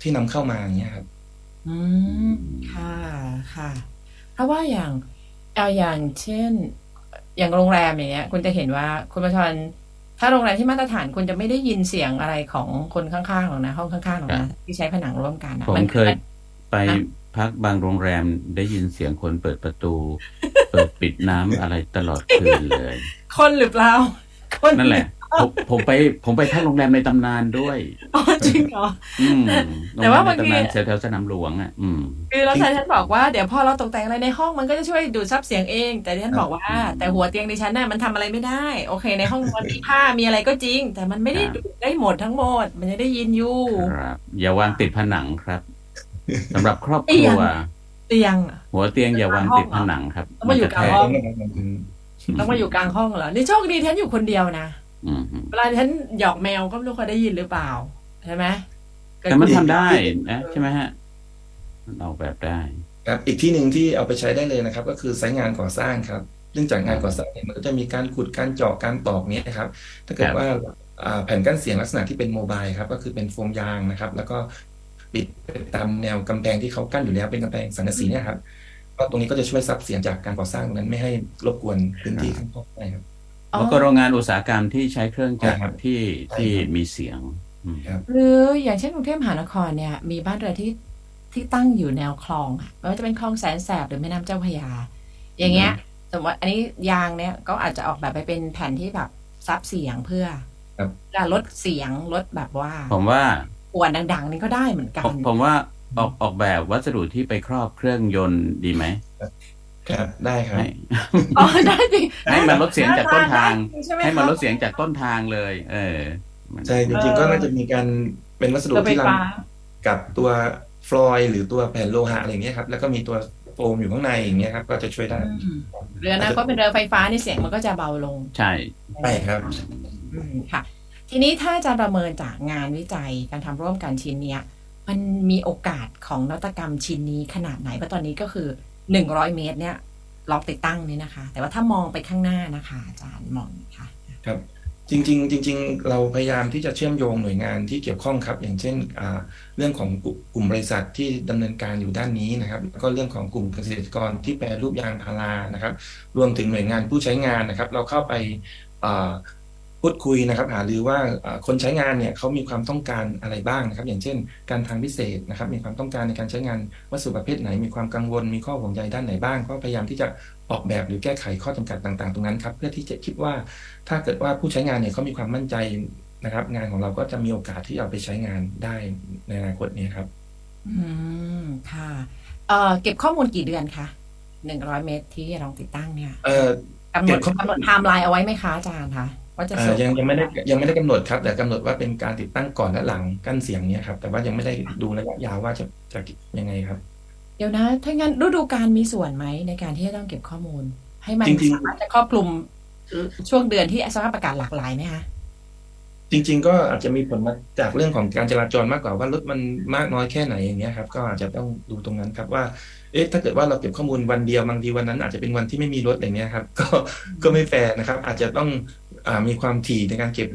D: ที่นำเข้ามาอย่างเงี้ยครับ
B: อืมค่ะค่ะ เพราะว่าอย่างเอาอย่างเช่น อย่างโรงแรมอย่างเงี้ย คุณจะเห็นว่าคุณประชร ถ้าโรงแรมที่มาตรฐานคุณจะไม่ได้ยินเสียงอะไรของคนข้างๆหรอกนะห้องข้างๆหรอก
C: ครั
B: นะ
C: บ
B: ที่ใช้ผนังร่วมกันนะ
C: ผม
B: มัน
C: เคยไปพักบางโรงแรมได้ยินเสียงคนเปิดประตู เปิดปิดน้ำอะไรตลอดคืนเลย
B: คนหรือเปล่าค น
C: นั่นแหละผมผมไปผมไปพักโรงแรมในตำนานด้วย
B: อ๋อจริงเหรอ
C: อืม
B: แต่ว่า
C: โรงแรมใน
B: บางที
C: ตำนานแถวๆสนามหลวงอะอืม
B: คือแล้วฉันบอกว่าเดี๋ยวพอเราตกแต่งอะไรในห้องมันก็จะช่วยดูดซับเสียงเอง แต่ดิฉันบอกว่า แต่หัวเตียงดิฉันน่ะมันทำอะไรไม่ได้ โอเค ในห้องนอนมีผ้ามีอะไรก็จริง แต่มันไม่ได้
C: ครับ
B: ดูดได้หมดทั้งหมด มันจะได้ยินอยู่
C: ครับอย่าวางติดผนังครับสำหรับครอบค
B: เตี
C: รั
B: ยง
C: ว
B: เตียง
C: หัวเตียงอย่าวางติดผนังครับ
B: ต้องมาอยู่
C: จะ
B: กลาง
C: แท
B: ห้อง
C: ก
B: ต้องมาอยู่กลางห้องเหรอนี่โชคดีที่ฉันอยู่คนเดียวนะ
C: อืม
B: เวลาที่ฉันหยอกแมวก็ไม่รู้เขาได้ยินหรือเปล่าใช่ไหม
C: แต่มันทำได้นะใช่ไหมฮะมันออกแบบได้
D: ครับอีกที่หนึ่งที่เอาไปใช้ได้เลยนะครับ ก็คือไซต์งานก่อสร้างครับเนื่องจากงานก่อสร้างเนี่ยมันก็จะมีการขุดการเจาะการตอกเนี้ยนะครับ ถ้าเกิ
C: ค
D: ด
C: รับ
D: ว่าอ่าแผ่นกั้นเสียงลักษณะที่เป็นโมบายครับ ก็คือเป็นโฟมยางนะครับ แล้วก็ปิดไปตามแนวกำแพงที่เขากั้นอยู่แล้วเป็นกำแพงสังกะสีเนี่ยครับ ก็ตรงนี้ก็จะช่วยซับเสียงจากการก่อสร้างตรงนั้นไม่ให้รบกวนพื้นที่ข้างนอกได้ครับ
B: อ๋อ
C: แล้วก็โรงงานอุตสาหกรรมที่ใช้เครื่องจักร
D: ใช่ครับ
C: ที่
D: ใช่
C: ที่
D: ครับ
C: มีเสียงอืม
B: หรืออย่างเช่นกรุงเทพมหานครเนี่ย มีบ้านเรือนที่ที่ตั้งอยู่แนวคลองอะไม่ว่าจะเป็นคลองแสนแสบหรือแม่น้ำเจ้าพระยา อย่างเงี้ย สมมติอันนี้ยางเนี่ยก็อาจจะออกแบบไปเป็นแผ่นที่แบบซับเสียงเพื่อ
D: ครับ
B: การลดเสียงลดแบบว่า
C: ผมว่า
B: ปวนดัง ๆ นี่ก็ได้เหมือนกั
C: ผ
B: น
C: มผมว่า ออกออกแบบวัสดุที่ไปครอบเครื่องยนต์ดีไหม
D: ครับได้ครับ
C: ให้
B: อ๋อได้จริง
C: ให้มันลดเสียงจากต้นทาง
B: ใช่ไหม
C: ให้มัน
B: คะ
C: ลดเสียงจากต้นทางเลย เออมัน
D: ใช่จริงๆก็น่าจะมีการเป็นวัสดุ
B: ตัวไฟ
D: ที่รั
B: ฟ้า
D: กับตัวฟลอยด์หรือตัวแผ่นโลหะอะไรอย่างเงี้ยครับ แล้วก็มีตัวโฟมอยู่ข้างในอย่างเงี้ยครับ ก็จะช่วยได้
B: อืมเรือนะก็เป็นเรือไฟฟ้านี่เสียงมันก็จะเบาลง
C: ใช่
D: ใช่ครับ
B: อืมค่ะ ทีนี้ถ้าจะประเมินจากงานวิจัยการทำร่วมกันชิ้นเนี้ย มันมีโอกาสของนวัตกรรมชิ้นนี้ขนาดไหนเพราะตอนนี้ก็คือหนึ่งร้อยเมตรเนี่ยลองติดตั้งนี่นะคะ แต่ว่าถ้ามองไปข้างหน้านะคะ อาจารย์มองค่ะ
D: ครับจริงๆจริงๆ เราพยายามที่จะเชื่อมโยงหน่วยงานที่เกี่ยวข้องครับ อย่างเช่นเรื่องของกลุ่มบริษัทที่ดำเนินการอยู่ด้านนี้นะครับแล้วก็เรื่องของกลุ่มเกษตรกรที่แปรรูปยางพารานะครับ รวมถึงหน่วยงานผู้ใช้งานนะครับ เราเข้าไป พูดคุยนะครับหารือว่าอ่าคนใช้งานเนี่ยเขามีความต้องการอะไรบ้างนะครับ อย่างเช่น การทางพิเศษนะครับ มีความต้องการในการใช้งานวัสดุประเภทไหน มีความกังวลมีข้อห่วงใยด้านไหนบ้างก็พยายามที่จะออกแบบหรือแก้ไขข้อจำกัดต่าง ๆ ตรงนั้นครับเพื่อที่จะคิดว่าถ้าเกิดว่าผู้ใช้งานเนี่ยเขามีความมั่นใจนะครับ งานของเราก็จะมีโอกาสที่เอาไปใช้งานได้ในอนาคตนี้ครับ
B: อืมค่ะเอ่อเก็บข้อมูลกี่เดือนคะหนึ่งร้อยเมตรที่ลองติดตั้งเนี่ย
D: เอ่อกำ
B: หน
D: เก็
B: ด
D: บข้อมูล
B: กำหนดไทม์ไลน์เอาไว้ไหมคะอาจารย์คะ ว่าจะ
D: เอ่
B: ส่
D: องยังยังไม่ได้ยังไม่ได้กำหนดครับ แต่กำหนดว่าเป็นการติดตั้งก่อนและหลังกั้นเสียงเนี่ยครับ แต่ว่ายังไม่ได้ดูระยะยาวว่าจะจะยังไงครับ
B: เดี๋ยวนะ ถ้างั้นฤดูกาลมีส่วนไหมในการที่จะต้องเก็บข้อมูล ให้มัน
D: จริงๆ
B: สามารถจะครอบคลุมช่วงเดือนที่สภาพอากาศหลากหลายไหมคะ
D: จริง ๆ ก็อาจจะมีผลมาจากเรื่องของการจราจรมากกว่าว่ารถมันมากน้อยแค่ไหนอย่างเงี้ยครับ ก็อาจจะต้องดูตรงนั้นครับว่า เอ๊ะถ้าเกิดว่าเราเก็บข้อมูลวันเดียวบางทีวันนั้นอาจจะเป็นวันที่ไม่มีรถอย่างเงี้ยครับก็ก็ไม่แฟร์นะครับ อาจจะต้องอ่ามีความถี่ในการเก็บ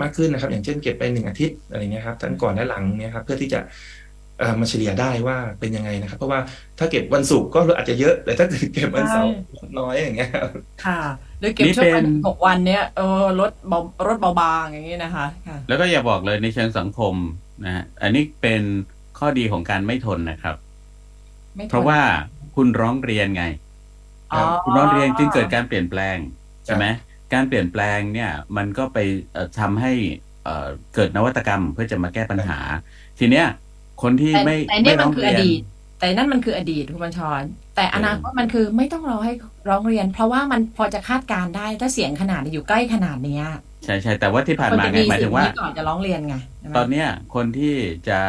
D: มากขึ้นนะครับ อย่างเช่นเก็บไปหนึ่งอาทิตย์อะไรเงี้ยครับทั้งก่อนและหลังเนี่ยครับเพื่อที่จะเอ่อมาเฉลี่ยได้ว่าเป็นยังไงนะครับ เพราะว่าถ้าเก็บวันศุกร์ก็อาจจะเยอะแต่ถ้าเกิดเก็บวันเสาร์น้อยอย่างเงี้ยครับ
B: ค่ะหรือเก็บ
C: นี่
B: ช่วง
C: เป็น
B: วันหกวันเนี้ยเออรถเบารถเบาบางอย่างนี้นะคะค่ะ
C: แล้วก็อย่าบอกเลยในเชิงสังคมนะฮะอันนี้เป็นข้อดีของการไม่ทนนะครับ
B: ไม่ทน
C: เพราะว่าคุณร้องเรียนไง
B: อ๋อ
C: คุณร้องเรียนจึงเกิดการเปลี่ยนแปลงใช่ไหมการเปลี่ยนแปลงเนี่ยมันก็ไปเอ่อทำให้เอ่อเกิดนวัตกรรมเพื่อจะมาแก้ปัญหา ทีเนี้ย คนที่
B: แต่
C: ไม่
B: แต่
C: ไม่
B: เนี่ยมั
C: ร้
B: น
C: อง
B: คือ
C: เรี
B: อย
C: น
B: ดีตแต่นั่นมันคืออดีตคุณบัญชร แต่อนาคตมันคือไม่ต้องรอให้ร้องเรียน เพราะว่ามันพอจะคาดการณ์ได้ถ้าเสียงขนาดอยู่ใกล้ขนาดเนี้ย
C: ใช่ใช่แต่ว่าที่ผ่าน
B: คน
C: มา
B: จะ
C: ไง
B: มี
C: หมาย
B: สิ่
C: ถึ
B: ง
C: งว่า
B: นี้ก่อนจะร้องเรียนไงใช่ไหม
C: ตอนเนี้ยคนที่จะ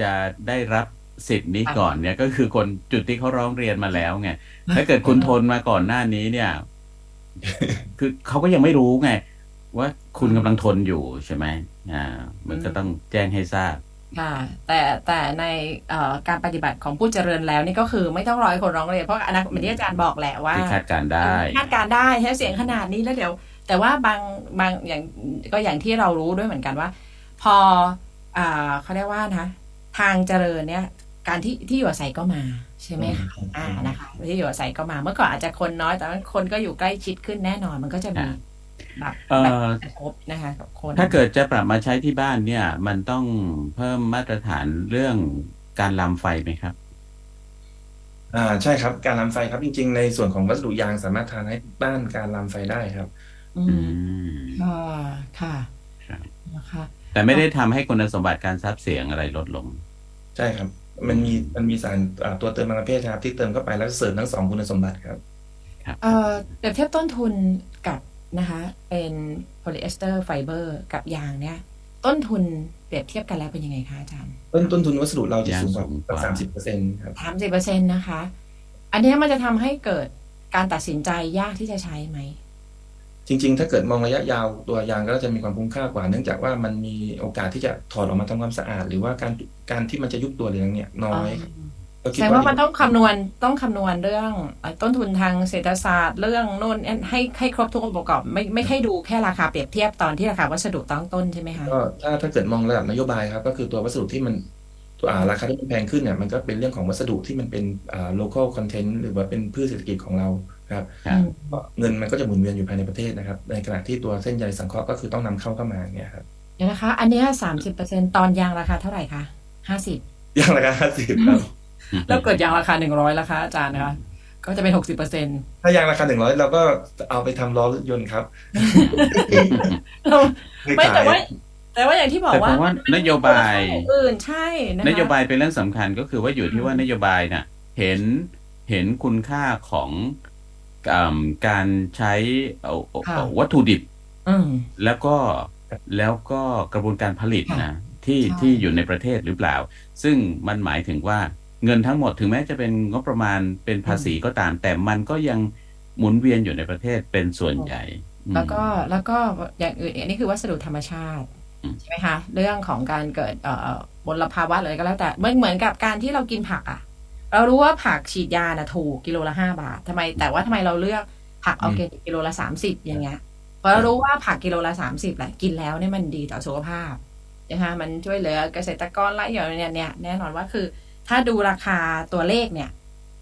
C: จะได้รับ สิทธิ์นี้ก่อนเนี่ยก็คือคนจุดที่เขาร้องเรียนมาแล้วไงถ้าเกิดคุณทนมาก่อนหน้านี้เนี่ย คือเขาก็ยังไม่รู้ไง ว่าคุณกำลังทนอยู่ใช่ไหมอ่า มันก็ต้องแจ้งให้ทราบ
B: ค่ะแต่แต่ในเอ่อการปฏิบัติของผู้เจริญแล้วนี่ก็คือไม่ต้องรอให้คนร้องเรียนเพราะอนาคตเหมือนที่อาจารย์บอกแหละว่า
C: ที่คาดการณ์ได้
B: คาดการณ์ได้ใช้เสียงขนาดนี้แล้วเดี๋ยว แต่ว่าบางบางอย่างก็อย่างที่เรารู้ด้วยเหมือนกันว่า พออ่าเขาเรียกว่านะทางเจริญเนี่ย การที่ที่อยู่อาศัยก็มาใช่ไหมคะอ่านะคะที่อยู่อาศัยก็มาเมื่อก่อนอาจจะคนน้อย แต่ว่าคนก็อยู่ใกล้ชิดขึ้นแน่นอนมันก็จะมีแบบ
C: เอ่อ
B: แบบกระทบนะคะกับคน
C: ถ้าเกิดจะปรับมาใช้ที่บ้านเนี่ย มันต้องเพิ่มมาตรฐานเรื่องการลามไฟไหมครับ
D: อ่าใช่ครับ การลามไฟครับจริง ๆ ในส่วนของวัสดุยางสามารถทำให้ต้านการลามไฟได้ครับ
B: อื
C: อื
B: ม
C: ม
B: ค่ะค่ะ
C: ครับ
B: นะคะ
C: แต่ไม่ได้ทำให้คุณสมบัติการซับเสียงอะไรลดลง
D: ใช่ครับ มันมีมันมีสารอ่าตัวเติมบางประเภทนะครับ ที่เติมเข้าไปแล้วเสริมทั้งสองคุณสมบัติครับ
B: เอ่อเปรียบเทียบต้นทุนกับนะคะเป็นโพลีเอสเตอร์ไฟเบอร์กับยางเนี่ย ต้นทุนเปรียบเทียบกันแล้วเป็นยังไงคะอาจารย์
D: ต้นต้นทุนวัสดุเราจะ
C: ยาง
D: สูงกว่า
C: สูงกว่า
D: สามสิบเปอร์เซ็นต์ครับ
B: สามสิบเปอร์เซ็นต์นะคะ อันเนี้ยมันจะทำให้เกิดการตัดสินใจยากที่จะใช้ไหม
D: จริง ๆ ถ้าเกิดมองระยะยาวตัวยางก็จะมีความคุ้มค่ากว่า เนื่องจากว่ามันมีโอกาสที่จะถอดออกมาทำความสะอาด หรือว่าการการที่มันจะยุบตัวหรืออะไรเนี่ยน้อยก็
B: แส
D: คิด
B: ดงว่า
D: ว่า
B: มันต้องคำนวณต้องคำนวณเรื่องเอ่อต้นทุนทางเศรษฐศาสตร์เรื่องโน่นให้ให้ครบทุกองค์ประกอบไม่ไม่ให้ดูแค่ราคาเปรียบเทียบตอนที่ราคาวัสดุตั้งต้นใช่ไหมคะ
D: ก็ถ้าถ้าเกิดมองระดับนโยบายครับ ก็คือตัววัสดุที่มันตัวอ่าราคาที่มันแพงขึ้นเนี่ยมันก็เป็นเรื่องของวัสดุที่มันเป็นอ่า local content หรือว่าเป็นพืชเศรษฐกิจของเรา ครับ
C: ครับ
D: ก็เงินมันก็จะหมุนเวียนอยู่ภายในประเทศนะครับ ในขณะที่ตัวเส้นใยสังเคราะห์ก็คือต้องนำเข้าเข้ามาเนี่ยครับ
B: เดี๋ยวนะคะ อันเนี้สามสิบเปอร์เซ็นตอนยางราคาเท่าไหร่คะห้าสิบ
D: อย่างราคาห้าสิบครับ
B: แล้วเกิดยางราคาหนึ่งร้อยราคาอาจารย์นะคะก็จะเป็นหกสิบเปอร์เซ็นต์
D: ถ้ายางราคาหนึ่งร้อยเราก็เอาไปทำล้อรถยนต์ครับ
B: ไม่แต่ว่าแต่ว่าอย่างที่บอก
C: แต่ผ
B: ว่า
C: มว่า นโยบาย
B: อื่นใช่นะคะ
C: นโยบายเป็นเรื่องสำคัญก็คือว่าอยู่ที่ว่านโยบายน่ะ เห็นเห็นคุณค่าของอ่ำ การใช้เอาเอา
B: ค่ะ
C: เอาวัตถุดิบ
B: อืม
C: แล้วก็แล้วก็กระบวนการผลิต
B: ค่ะ
C: นะที่
B: ใช่
C: ที่อยู่ในประเทศหรือเปล่า ซึ่งมันหมายถึงว่าเงินทั้งหมดถึงแม้จะเป็นงบประมาณเป็นภาษีก็ตาม แต่มันก็ยังหมุนเวียนอยู่ในประเทศเป็นส่วนใหญ่อืม
B: แล้วก็แล้วก็อย่างอื่นอันนี้คือวัสดุธรรมชาติ
C: อืม
B: ใช่ไหมคะเรื่องของการเกิดเอ่อมลภาวะอะไรก็แล้วแต่เหมือนเหมือนกับการที่เรากินผักอะ เรารู้ว่าผักฉีดยานะถูกกิโลละห้าบาททำไม แต่ว่าทำไมเราเลือกผักออร์แกนิกกิโลละสามสิบอย่างเงี้ยเพราะเรารู้ว่าผักกิโลละสามสิบแหละกินแล้วเนี่ยมันดีต่อสุขภาพนะคะมันช่วยเหลือเกษตรกรไร่อย่างเนี้ยเนี่ยแน่นอนว่าคือ ถ้าดูราคาตัวเลขเนี่ย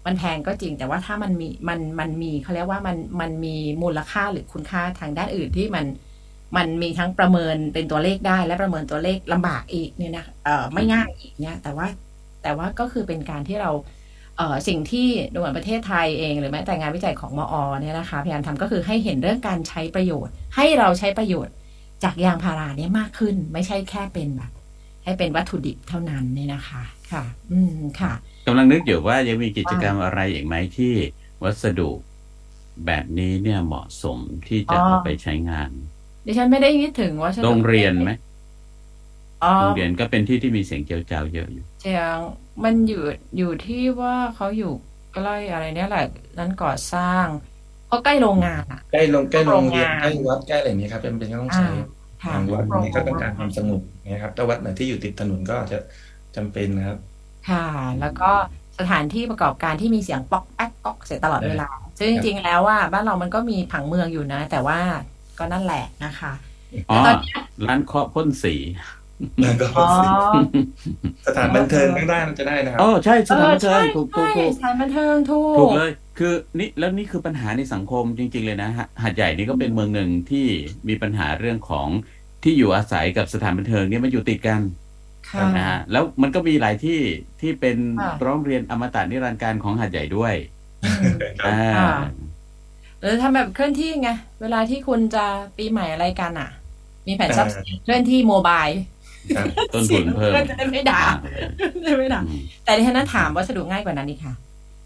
B: มันแพงก็จริง แต่ว่าถ้ามันมีมันมันมีเขาเรียกว่ามันมันมีมูลค่าหรือคุณค่าทางด้านอื่นที่มันมันมีทั้งประเมินเป็นตัวเลขได้และประเมินตัวเลขลำบากอีกเนี่ยนะเออไม่ง่ายอีกเนี่ยแต่ว่าแต่ว่าก็คือเป็นการที่เราเอ่อ สิ่งที่ดูเหมือนประเทศไทยเอง หรือแม้แต่งานวิจัยของมอเนี่ยนะคะพยายามทำก็คือให้เห็นเรื่องการใช้ประโยชน์ ให้เราใช้ประโยชน์จากยางพาราเนี่ยมากขึ้น ไม่ใช่แค่เป็นแบบ ให้เป็นวัตถุดิบเท่านั้นเนี่ยนะคะค่ะ อืมค่ะ
C: กำลังนึกอยู่ว่ายังมีกิจกรรมอะไรอีกไหมที่วัสดุแบบนี้เนี่ยเหมาะสมที่จะ
B: อ๋อ
C: เอาไปใช้งาน
B: ดิฉันไม่ได้คิดถึงว่า
C: โรงเรียนไหม
B: อ๋อ
C: โรงเรียนก็เป็นที่ที่มีเสียงเจียวจ้าวเยอะอยู่
B: เชียง มันอยู่อยู่ที่ว่าเขาอยู่ใกล้อะไรเนี่ยแหละนั้นก่อสร้างเขาใกล้โรงงานอะ
D: ใกล้โรงใกล้โรงเรียน
B: โรงงาน
D: ใกล้วัดใกล้อะไรอย่างนี้ครับเป็นเป็นก็ต้องใช้
B: ค่ะ
D: ทางวัดเนี่ยก็ต้องการความสงบนะครับแต่วัดไหนที่อยู่ติดถนนก็อาจจะจำเป็นนะครับ
B: ค่ะ แล้วก็สถานที่ประกอบการที่มีเสียงป๊อกแป๊กป๊อกเสียตลอดเวลา ซึ่งจริงๆแล้วว่าบ้านเรามันก็มีผังเมืองอยู่นะ แต่ว่าก็นั่นแหละนะคะ
C: อ๋อ
B: ตอนเนี้ย
C: ร้านเคาะพ่นสี
D: แล้วก็
B: อ๋อ
D: สถานบันเทิงข้างด้านจะได้นะครับ
C: อ๋อใช่สถานบันเทิง
B: ออ
C: ถูกถู
B: ใช่
C: กถูก
B: สถานบันเทิงถูก
C: ถูกเลย คือนี่แล้วนี่คือปัญหาในสังคมจริง ๆ เลยนะฮะหาดใหญ่นี่ก็เป็นเมืองหนึ่งที่มีปัญหาเรื่องของที่อยู่อาศัยกับสถานบันเทิงเนี่ยมันอยู่ติดกัน
B: ค่ะ
C: นะฮะแล้วมันก็มีหลายที่ที่เป็น
B: ค่ะ
C: ร้องเรียนอมตะนิรันดร์การของหาดใหญ่ด้วย
B: อืม
C: อ่า
B: ค่ะหรือทำแบบเคลื่อนที่ไง เวลาที่คุณจะปีใหม่อะไรกันอะ มีแผนซับซิเคลื่อนที่โมบาย
D: ครับ
C: ต้นทุนเพิ่ม
B: จะได้ไม่ด่าจะได้ไม่ด่า
C: อืม
B: แต่ดิฉันนั้นถามวัสดุง่ายกว่านั้นอีกค่ะ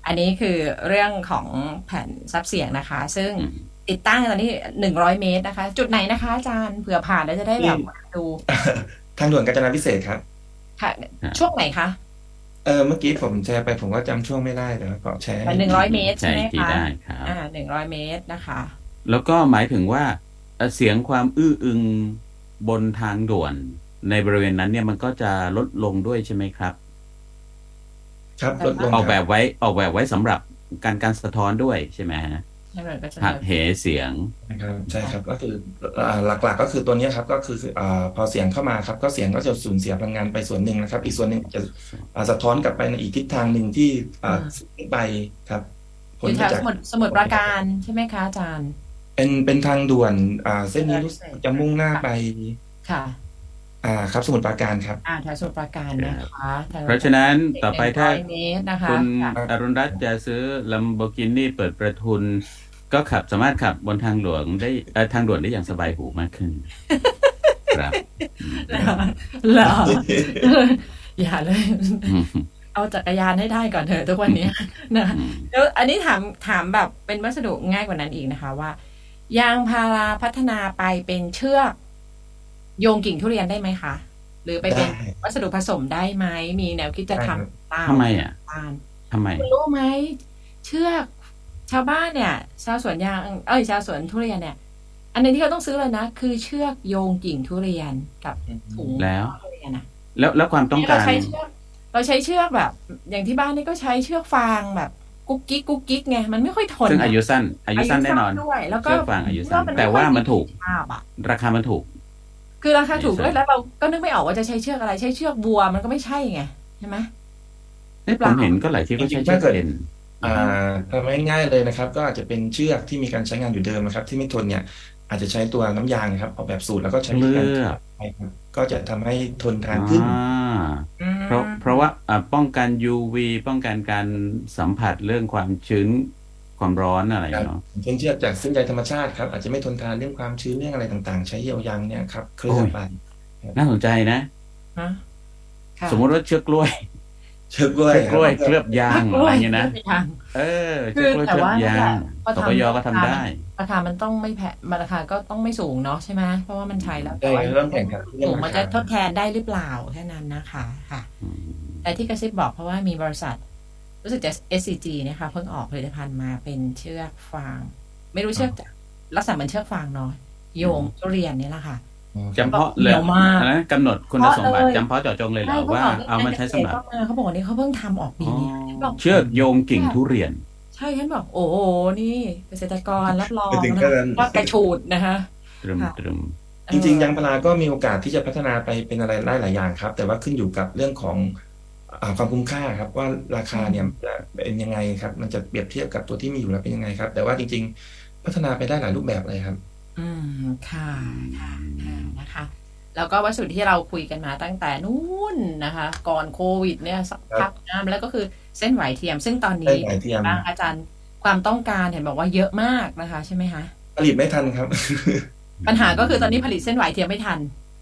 B: อันนี้คือเรื่องของแผ่นซับเสียงนะคะ ซึ่ง
C: อืม
B: ติดตั้งตอนนี้หนึ่งร้อยเมตรนะคะ จุดไหนนะคะอาจารย์เผื่อผ่านแล้วจะได้แบบดู
D: ทางด่วนกาญจนาพิเศษกครับ
B: ค่ะ ช่วงไหนคะ
D: เออเมื่อกี้ผมแชร์ไปผมก็จำช่วงไม่ได้เดี๋ยวขอแชร์
B: หนึ่งร้อยเมตร
C: ใช่
B: ใช่ไหม
C: ที่
B: คะ
C: ได้ครับ
B: อ่าหนึ่งร้อยเมตรนะคะ
C: แล้วก็หมายถึงว่าเอ่อเสียงความอื้ออึงบนทางด่วน ในบริเวณนั้นเนี่ยมันก็จะลดลงด้วยใช่ไหมครับ
D: ครับลดลง
C: ออก
D: ค
C: แบ
D: รับบ
C: ไว้ออกแบบไว้สำหรับการการสะท้อนด้วยใช่ไหมฮะ
B: ให้มันก็จะ
C: หักเหเสียง
D: นะครับใช่ครับก็คืออ่าหลักๆ ก็คือตัวเนี้ยครับก็คืออ่าพอเสียงเข้ามาครับ ก็เสียงก็จะสูญเสียพลังงานไปส่วนหนึ่งนะครับ อีกส่วนหนึ่งจะอ่าสะท้อนกลับไปในอีกทิศทางหนึ่งที่อ่าขึ้นไปครับผ
B: อ
D: ล
B: ยู่แถ
D: มาวจาก
B: สมุทรสมุทรปราการใช่ไหมคะอาจารย์
D: เป็นเป็นทางด่วนอ่าเส้นนี้รู้สึกจะมุ่งหน้าไป
B: ค่ะ
D: อ่าครับสมุทรปราการครับ
B: อ่าแถวสมุทรปราการนะคะแถว
C: เพราะฉะนั้นต่อไปถ้า
B: หนึ่งร้อยเมตรนะคะ
C: คุณ
B: ค่ะ
C: อรุณรัตน์จะซื้อลัมโบกินี่เปิดประทุน ก็ขับสามารถขับบนทางหลวงได้เอ่อทางด่วนได้อย่างสบายหูมากขึ้นครับ
B: เหรออย่าเลย
C: อืม
B: เอาจักรยานให้ได้ก่อนเถอะทุกวันนี้นะ
C: อืม
B: แล้วอันนี้ถามถามแบบเป็นวัสดุง่ายกว่านั้นอีกนะคะว่า ยางพาราพัฒนาไปเป็นเชือก โยงกิ่งทุเรียนได้ไหมคะหรือไปเป็น
D: ได้
B: วัสดุผสมได้ไหมมีแนวคิดจะ
D: ได้ครับ
B: ทำตาม
C: ทำไมอะ
B: ตาม
C: ทำไม
B: คุณรู้ไหมเชือกชาวบ้านเนี่ย ชาวสวนยางเอ้ยชาวสวนทุเรียนเนี่ย อันหนึงที่เขาต้องซื้อเลยนะ คือเชือกโยงกิ่งทุเรียนกับถุง
C: แล้ว
B: ทุเรียนนะ
C: แล้วแล้วความต้อง
B: นี่
C: กา
B: เรา
C: ร
B: ใช้เชือกเราใช้เชือกแบบ อย่างที่บ้านนี่ก็ใช้เชือกฟางแบบกุ๊กกิ๊กกุ๊กกิ๊กไงมันไม่ค่อยทน
C: ซึ่งอายุสั้น อายุสั้นแน่นอน
B: ด้วยแล้วก็
C: เชือกฟางอายุสั้น
B: ก็ไแต่
C: ว่ามันถูก
B: ภาพอะ
C: ราคามันถูก
B: คือราคาถูกด้วย
C: อายุสั้น
B: แล้วเราก็นึกไม่ออกว่าจะใช้เชือกอะไร ใช้เชือกบัวมันก็ไม่ใช่ไงใช่ไหม
C: เอ๊ะผมเห็นก็หลายที่ก็ใช้เชือกเอ็น
D: อ่าทำง่ายๆเลยนะครับ ก็อาจจะเป็นเชือกที่มีการใช้งานอยู่เดิมนะครับ ที่ไม่ทนเนี่ย อาจจะใช้ตัวน้ำยางนะครับออกแบบสูตรแล้วก็ใช้วิธีการ
C: เลือก
D: ใช้ครับก็จะทำให้ทนทานขึ้น
C: อ่าเพราะเพราะว่าอ่าป้องกัน UV ป้องกันการสัมผัสเรื่องความชื้น ความร้อนอะไร
D: ครับ
C: เนาะ
D: เช่นเชือกจากเส้นใยธรรมชาติครับ อาจจะไม่ทนทานเรื่องความชื้นเรื่องอะไรต่างๆ ใช้เยียวยางเนี่ยครับเคลื่อนไป
C: น่าสนใจนะ
B: ฮะค่ะ
C: สมมติว่าเชือกกล้วย
D: เชือกกล้วย
C: เชือกกล้วย
D: ค
C: เคลื
D: รับ
C: อบยางอะไรเงี้ยนะ
B: ยาง
C: เออ
B: คื
C: เชือก
B: อก
C: ล้วย
B: แต่
C: เคลือบ
B: ว่านั่น
C: ยา
B: แห
C: ง
B: ละพอ
C: ส
B: ทำ
C: ปยก็ทำได้
B: ราคามันต้องไม่แพงมันราคาก็ต้องไม่สูงเนาะใช่ไหมเพราะว่ามันใช้แล้ว
D: ใช่เริ่มแข่งขันเรื่
B: สู
D: อง
B: ง
D: รา
B: มัน
D: คา
B: จะทดแทนได้หรือเปล่าแค่นั้นนะคะค่ะ
C: อืม
B: แต่ที่กระซิบบอกเพราะว่ามีบริษัท รู้สึกจะ SCG นะคะเพิ่งออกผลิตภัณฑ์มาเป็นเชือกฟาง ไม่รู้เชือกลักษณะเหมือนเชือกฟางเนาะโยงทุเรียนเนี่ยแหละค่ะ
C: จำเพาะเลย
B: เดี๋ยวมาก
C: นะกำหนดคุณสมบัติ
B: เพราะเลย
C: จำเพาะเจาะจงเลยเหรอ
B: ใช่
C: ว่า
B: ขบก
C: เอามาใช้สำหรับ
B: ก็มาเขาบอกว่านี่เขาเพิ่งทำออกปี
C: อ๋อ
B: นี้บอก
C: เชือกโยงกิ่งทุเรียน
B: ใช่ฉันบอกโอ้โหนี่เกษตรกรรับรอง
D: ไปถึง
B: นะ
D: ขนาดนั้น
B: ว่ากระชูดนะคะ
C: ตรึม
B: ค่ะ
C: ตรึม
D: จริงๆยางพาราก็มีโอกาสที่จะพัฒนาไปเป็นอะไรได้หลายอย่างครับ แต่ว่าขึ้นอยู่กับเรื่องของอา ความคุ้มค่าครับว่าราคาเนี่ยจะเป็นยังไงครับ มันจะเปรียบเทียบกับตัวที่มีอยู่แล้วเป็นยังไงครับ แต่ว่าจริง ๆ พัฒนาไปได้หลายรูปแบบเลยครับ
B: อืมค่ะค่ะค่ะนะคะ แล้วก็วัสดุที่เราคุยกันมาตั้งแต่นู้นนะคะ ก่อนโควิดเนี่ยสักพักนะแล้วก็คือเส้นไหวเทียม ซึ่งตอนนี้
D: เส้นไหวเทียม
B: บ้างอาจารย์ความต้องการเห็นบอกว่าเยอะมากนะคะ ใช่ไหมคะ
D: ผลิตไม่ทันครับ
B: ปัญหาก็คือตอนนี้ผลิตเส้นหวายเทียมไม่ทัน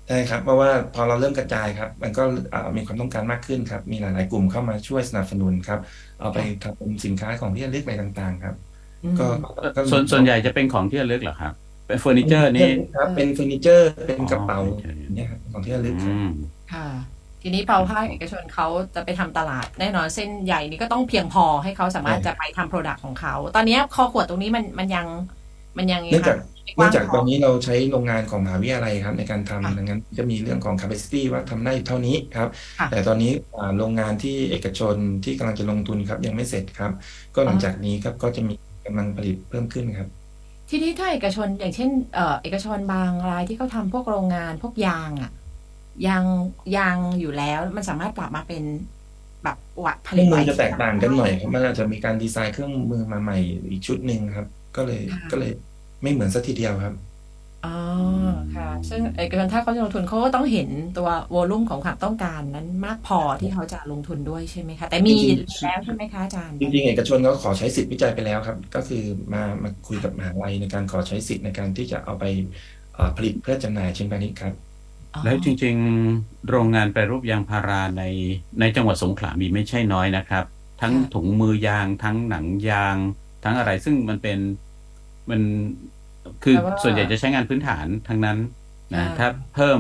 D: ใช่ครับเพราะว่าพอเราเริ่มกระจายครับ มันก็อ่ามีความต้องการมากขึ้นครับ มีหลาย ๆ กลุ่มเข้ามาช่วยสนับสนุนครับ เอาไปทำเป็นสินค้าของที่ระลึกอะไรต่าง ๆ ครับ
B: อืม
D: ก็ก็
C: ส่วนส่วนใหญ่จะเป็นของที่ระลึกเหรอครับ เป็นเฟอร์นิเจอร์นี่
D: ครับ เป็นเฟอร์นิเจอร์เป็นกระเป๋า
C: อ๋อเฟอร์นิเจอร์
D: เนี่ยครับของที่ระลึกครั
C: อื
D: บ
C: ม
B: ค่ะทีนี้พอภาคเอกชนเขาจะไปทำตลาดแน่นอนเส้นหวายนี้ก็ต้องเพียงพอให้เขาสามารถ
D: ใช่
B: จะไปทำ product ของเขา ตอนนี้คอขวดตรงนี้มันมันยังมันยังไง
D: เนื่องจาก
B: คะไม่ก
D: เนื่
B: ว้
D: องจาก
B: พ
D: ตอนนี้เราใช้โรงงานของมหาวิทยาลัยครับ ในการ
B: ค่ะ
D: ทำดังนั้นจะมีเรื่องของ capacity ว่าทำได้เท่านี้ครับ
B: ค่ะ
D: แต่ตอนนี้อ่าโรงงานที่เอกชนที่กำลังจะลงทุนครับ ยังไม่เสร็จครับ ก็หลังจากนี้ครับก็จะมีกำลังผลิตเพิ่มขึ้นครับ
B: ทีนี้ถ้าเอกชนอย่างเช่นเอ่อเอกชนบางรายที่เขาทำพวกโรงงานพวกยางอะยางยางอยู่แล้วมันสามารถปรับมาเป็นแบบวัดผ
D: เค
B: ลิ
D: รื่
B: ต
D: องมือ
B: ไว้
D: จะแตกต่างกันหน่อยครับมันอาจจะมีการดีไซน์เครื่องมือมาใหม่อีกชุดหนึ่งครับ ก็เลย
B: ค่ะ
D: ก็เลย ไม่เหมือนสักทีเดียวครับ
B: อ๋อค่ะ ซึ่งเอกชนถ้าเขาจะลงทุนเขาก็ต้องเห็นตัววอลลุ่มของความต้องการนั้นมากพอที่เขาจะลงทุนด้วยใช่ไหมคะ แต่มี
D: จริงๆ
B: แล้วใช่ไหมคะอาจารย์
D: จริงๆเอกชนเขาขอใช้สิทธิวิจัยไปแล้วครับ ก็คือมามาคุยกับมหาลัยในการขอใช้สิทธิ์ในการที่จะเอาไปเอ่อผลิตเพื่อจำหน่ายเชิงพาณิชย์ครับ
B: อ๋อ
C: แล้วจริงๆ โรงงานแปรรูปยางพาราในในจังหวัดสงขลามีไม่ใช่น้อยนะครับ ทั้งถุงมือยาง ทั้งหนังยาง ทั้งอะไรซึ่งมันเป็นมัน คือส่วนใหญ่จะใช้งานพื้นฐานทั้งนั้นนะถ้าเพิ่ม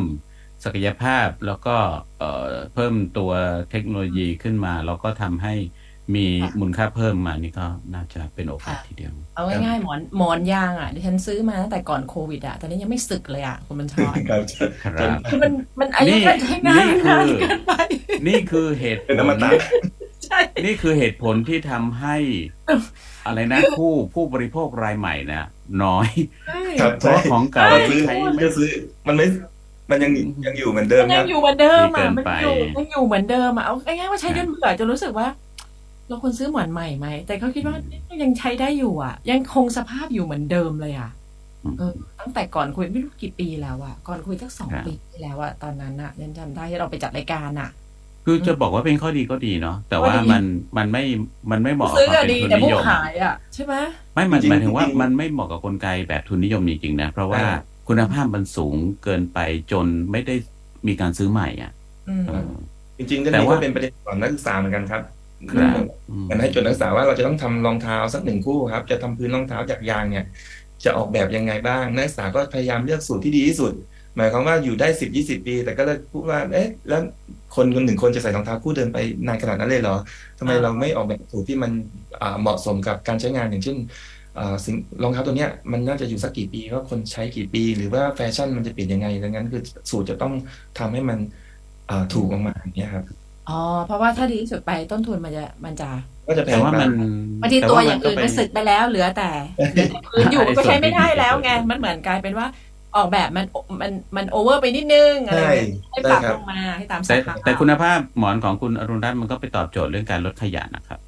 C: ศักยภาพแล้วก็เอ่อเพิ่มตัวเทคโนโลยีขึ้นมา แล้วก็ทำให้มีมูลค่าเพิ่มมานี่ก็น่าจะเป็นโอกาสทีเดียว
B: เอาง่ายๆหมอนหมอนยางอะดิฉันซื้อมาตั้งแต่ก่อนโควิดอะตอนนี้ยังไม่สึกเลยอะคุณบัญชร
D: ครับ
C: ครับ
B: คือมันมันอายุ
C: นี่
B: การใช้งาน
C: นี่
B: นาน
C: คือ
B: เกินไป
C: นี่คือเหตุผ
D: เป็นอ
C: ล
D: มตะ
B: ใช่
C: นี่คือเหตุผลที่ทำให้ อะไรนะผู้ผู้บริโภครายใหม่นะน้อย
D: ครับ
C: เพราะของเก่า
D: เรา
C: ที่
D: ซื้อ
C: ใช้
D: มัน
C: ไม่
D: จะซื้อมันไม่มันยังยังอยู่เหมือนเดิม
B: มัน
D: ค
B: ยั
D: รั
B: ง
D: บ
B: อยู่เหมือนเดิมอะ
C: ดี
B: มัน
C: เกินไป
B: อยู่ยังอยู่เหมือนเดิมอะเอาง่ายๆว่าใช้จนเบื่อจนรู้สึกว่าเราควรซื้อหมอนใหม่ไหม แต่เขาคิดว่ายังใช้ได้อยู่อะ ยังคงสภาพอยู่เหมือนเดิมเลยอะ
C: อืม
B: เออตั้งแต่ก่อนคุยไม่รู้กี่ปีแล้วอะ ก่อนคุยสักสอง
C: ครับ
B: ปีที่แล้วอะตอนนั้นอะยันจำได้ที่เราไปจัดรายการอะ
C: คือจะบอกว่าเป็นข้อดีก็ดีเนาะแต่ว่า
B: ข้อดี
C: มันมันไม่มันไม่เหมาะกับ
B: ซื้อ
C: ความ
B: อะ
C: เป็น
B: ดี
C: ทุน
B: แต่
C: นิ
B: ผู้
C: ยม
B: ขายอะใช่ไหม
C: ไม่มัน
D: จริงๆ
C: หมายถึงว่า
D: จริงๆ
C: มันไม่เหมาะกับกลไกแบบทุนนิยมจริงๆนะเพราะว่า
D: อ่า
C: คุณภาพมันสูงเกินไปจนไม่ได้มีการซื้อใหม่อะ
B: อืม
C: เออ
D: จริงๆเรื่อง
C: แต่
D: นี้
C: ว่า
D: ก็เป็นประเด็นสอนนักศึกษาเหมือนกันครับ
C: ครับอืม
D: มันให้โจทย์นักศึกษาว่าเราจะต้องทำรองเท้าสักหนึ่งคู่ครับ จะทำพื้นรองเท้าจากยางเนี่ย จะออกแบบยังไงบ้างนักศึกษาก็พยายามเลือกสูตรที่ดีที่สุด หมายความว่าอยู่ได้สิบยี่สิบปี แต่ก็เลยพูดว่า เอ๊ะ แล้วคนคนหนึ่งคนจะใส่รองเท้าคู่เดินไปนานขนาดนั้นเลยเหรอทำไม
B: อ่า
D: เราไม่ออกแบบสูตรที่มันอ่าเหมาะสมกับการใช้งานอย่างเช่นอ่าสิ่งรองเท้าตัวเนี้ยมันน่าจะอยู่สักกี่ปีว่าคนใช้กี่ปี หรือว่าแฟชั่นมันจะเปลี่ยนยังไงดังนั้นคือสูตรจะต้องทำให้มันอ่าถูกออกมาอย่างเงี้ยครับ
B: อ๋อเพราะว่าถ้าดีที่สุดไปต้นทุนมันจะมันจะ
D: ก็จะแพ
C: แต่
D: ง
C: ว่า
D: ไป
C: มัน
B: บางที
C: แต่
B: ตัว
C: ว่า
B: อย่างอื่น
C: ก็
B: มัน
C: เป็
B: สึกไปแล้วเหลือแต่เหลือแต่พื้นอยู่
C: ไอ้
B: ก็ใช้
C: ส่วน
B: ไม่ได้
C: ที่ดี
B: แล้วไงมันเหมือนกลายเป็นว่า ออกแบบมันมันมันโอเวอร์ไปนิดนึงอะไร
D: ใช่
B: เงี้ยให้ปรับ
D: ใช่ครั
B: ล
D: บ
B: งมาให้ตามส
C: แต่
B: ภาพ
C: แต่คุณภาพหมอนของคุณอรุณรัตน์มันก็ไปตอบโจทย์เรื่องการลดขยะนะครับ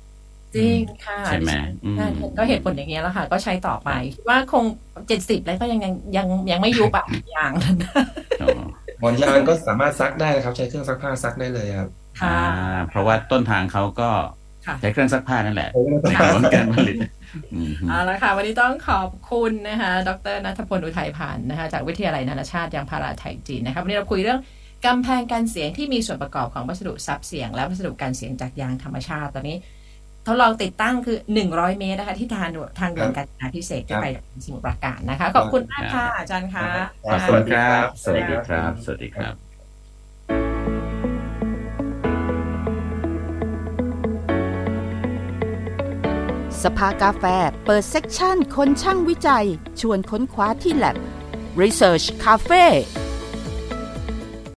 B: จริงค่ะ
C: ใช่ไหมอืม
B: ใช่ก็เหตุผลอย่างเงี้ยแล้วค่ะ ก็ใช้ต่อไปคิดว่าคงเจ็ดสิบแล้วก็ยังยังยังยังไม่ยุบอะอย่างนั้น
C: อ๋อ
D: หมอนยางก็สามารถซักได้นะครับ ใช้เครื่องซักผ้าซักได้เลยครับ
B: ค่ะ
C: อ่าเพราะว่าต้นทางเขาก็
B: ค่ะ
C: ใช้เครื่องซักผ้านั่นแหละ
D: โอ้ไม่ต้อง
C: ในการลดการผลิตอืม
B: เอาละค่ะ วันนี้ต้องขอบคุณนะคะ ดรนัทพลอุทัยพันธ์นะคะ จากวิทยาลัยนานาชาติยางพาราไทยจีนนะคะวันนี้เราคุยเรื่องกำแพงกันเสียงที่มีส่วนประกอบของวัสดุซับเสียง และวัสดุการเสียงจากยางธรรมชาติ ตอนนี้ทดลองติดตั้งคือ 100 เมตรนะคะ ที่ทางด่วนทางด่วนการจนาพิเศษที่ไปสมุทรปราการนะคะ ขอบคุณมากค่ะอาจารย์คะ
D: ครับ
C: ขอบคุณครับ สวัสดีครับ สวัสดีครับ
A: สภากาแฟเปิดเซ็กชันคนช่างวิจัย ชวนค้นคว้าที่แ a บ Research Cafe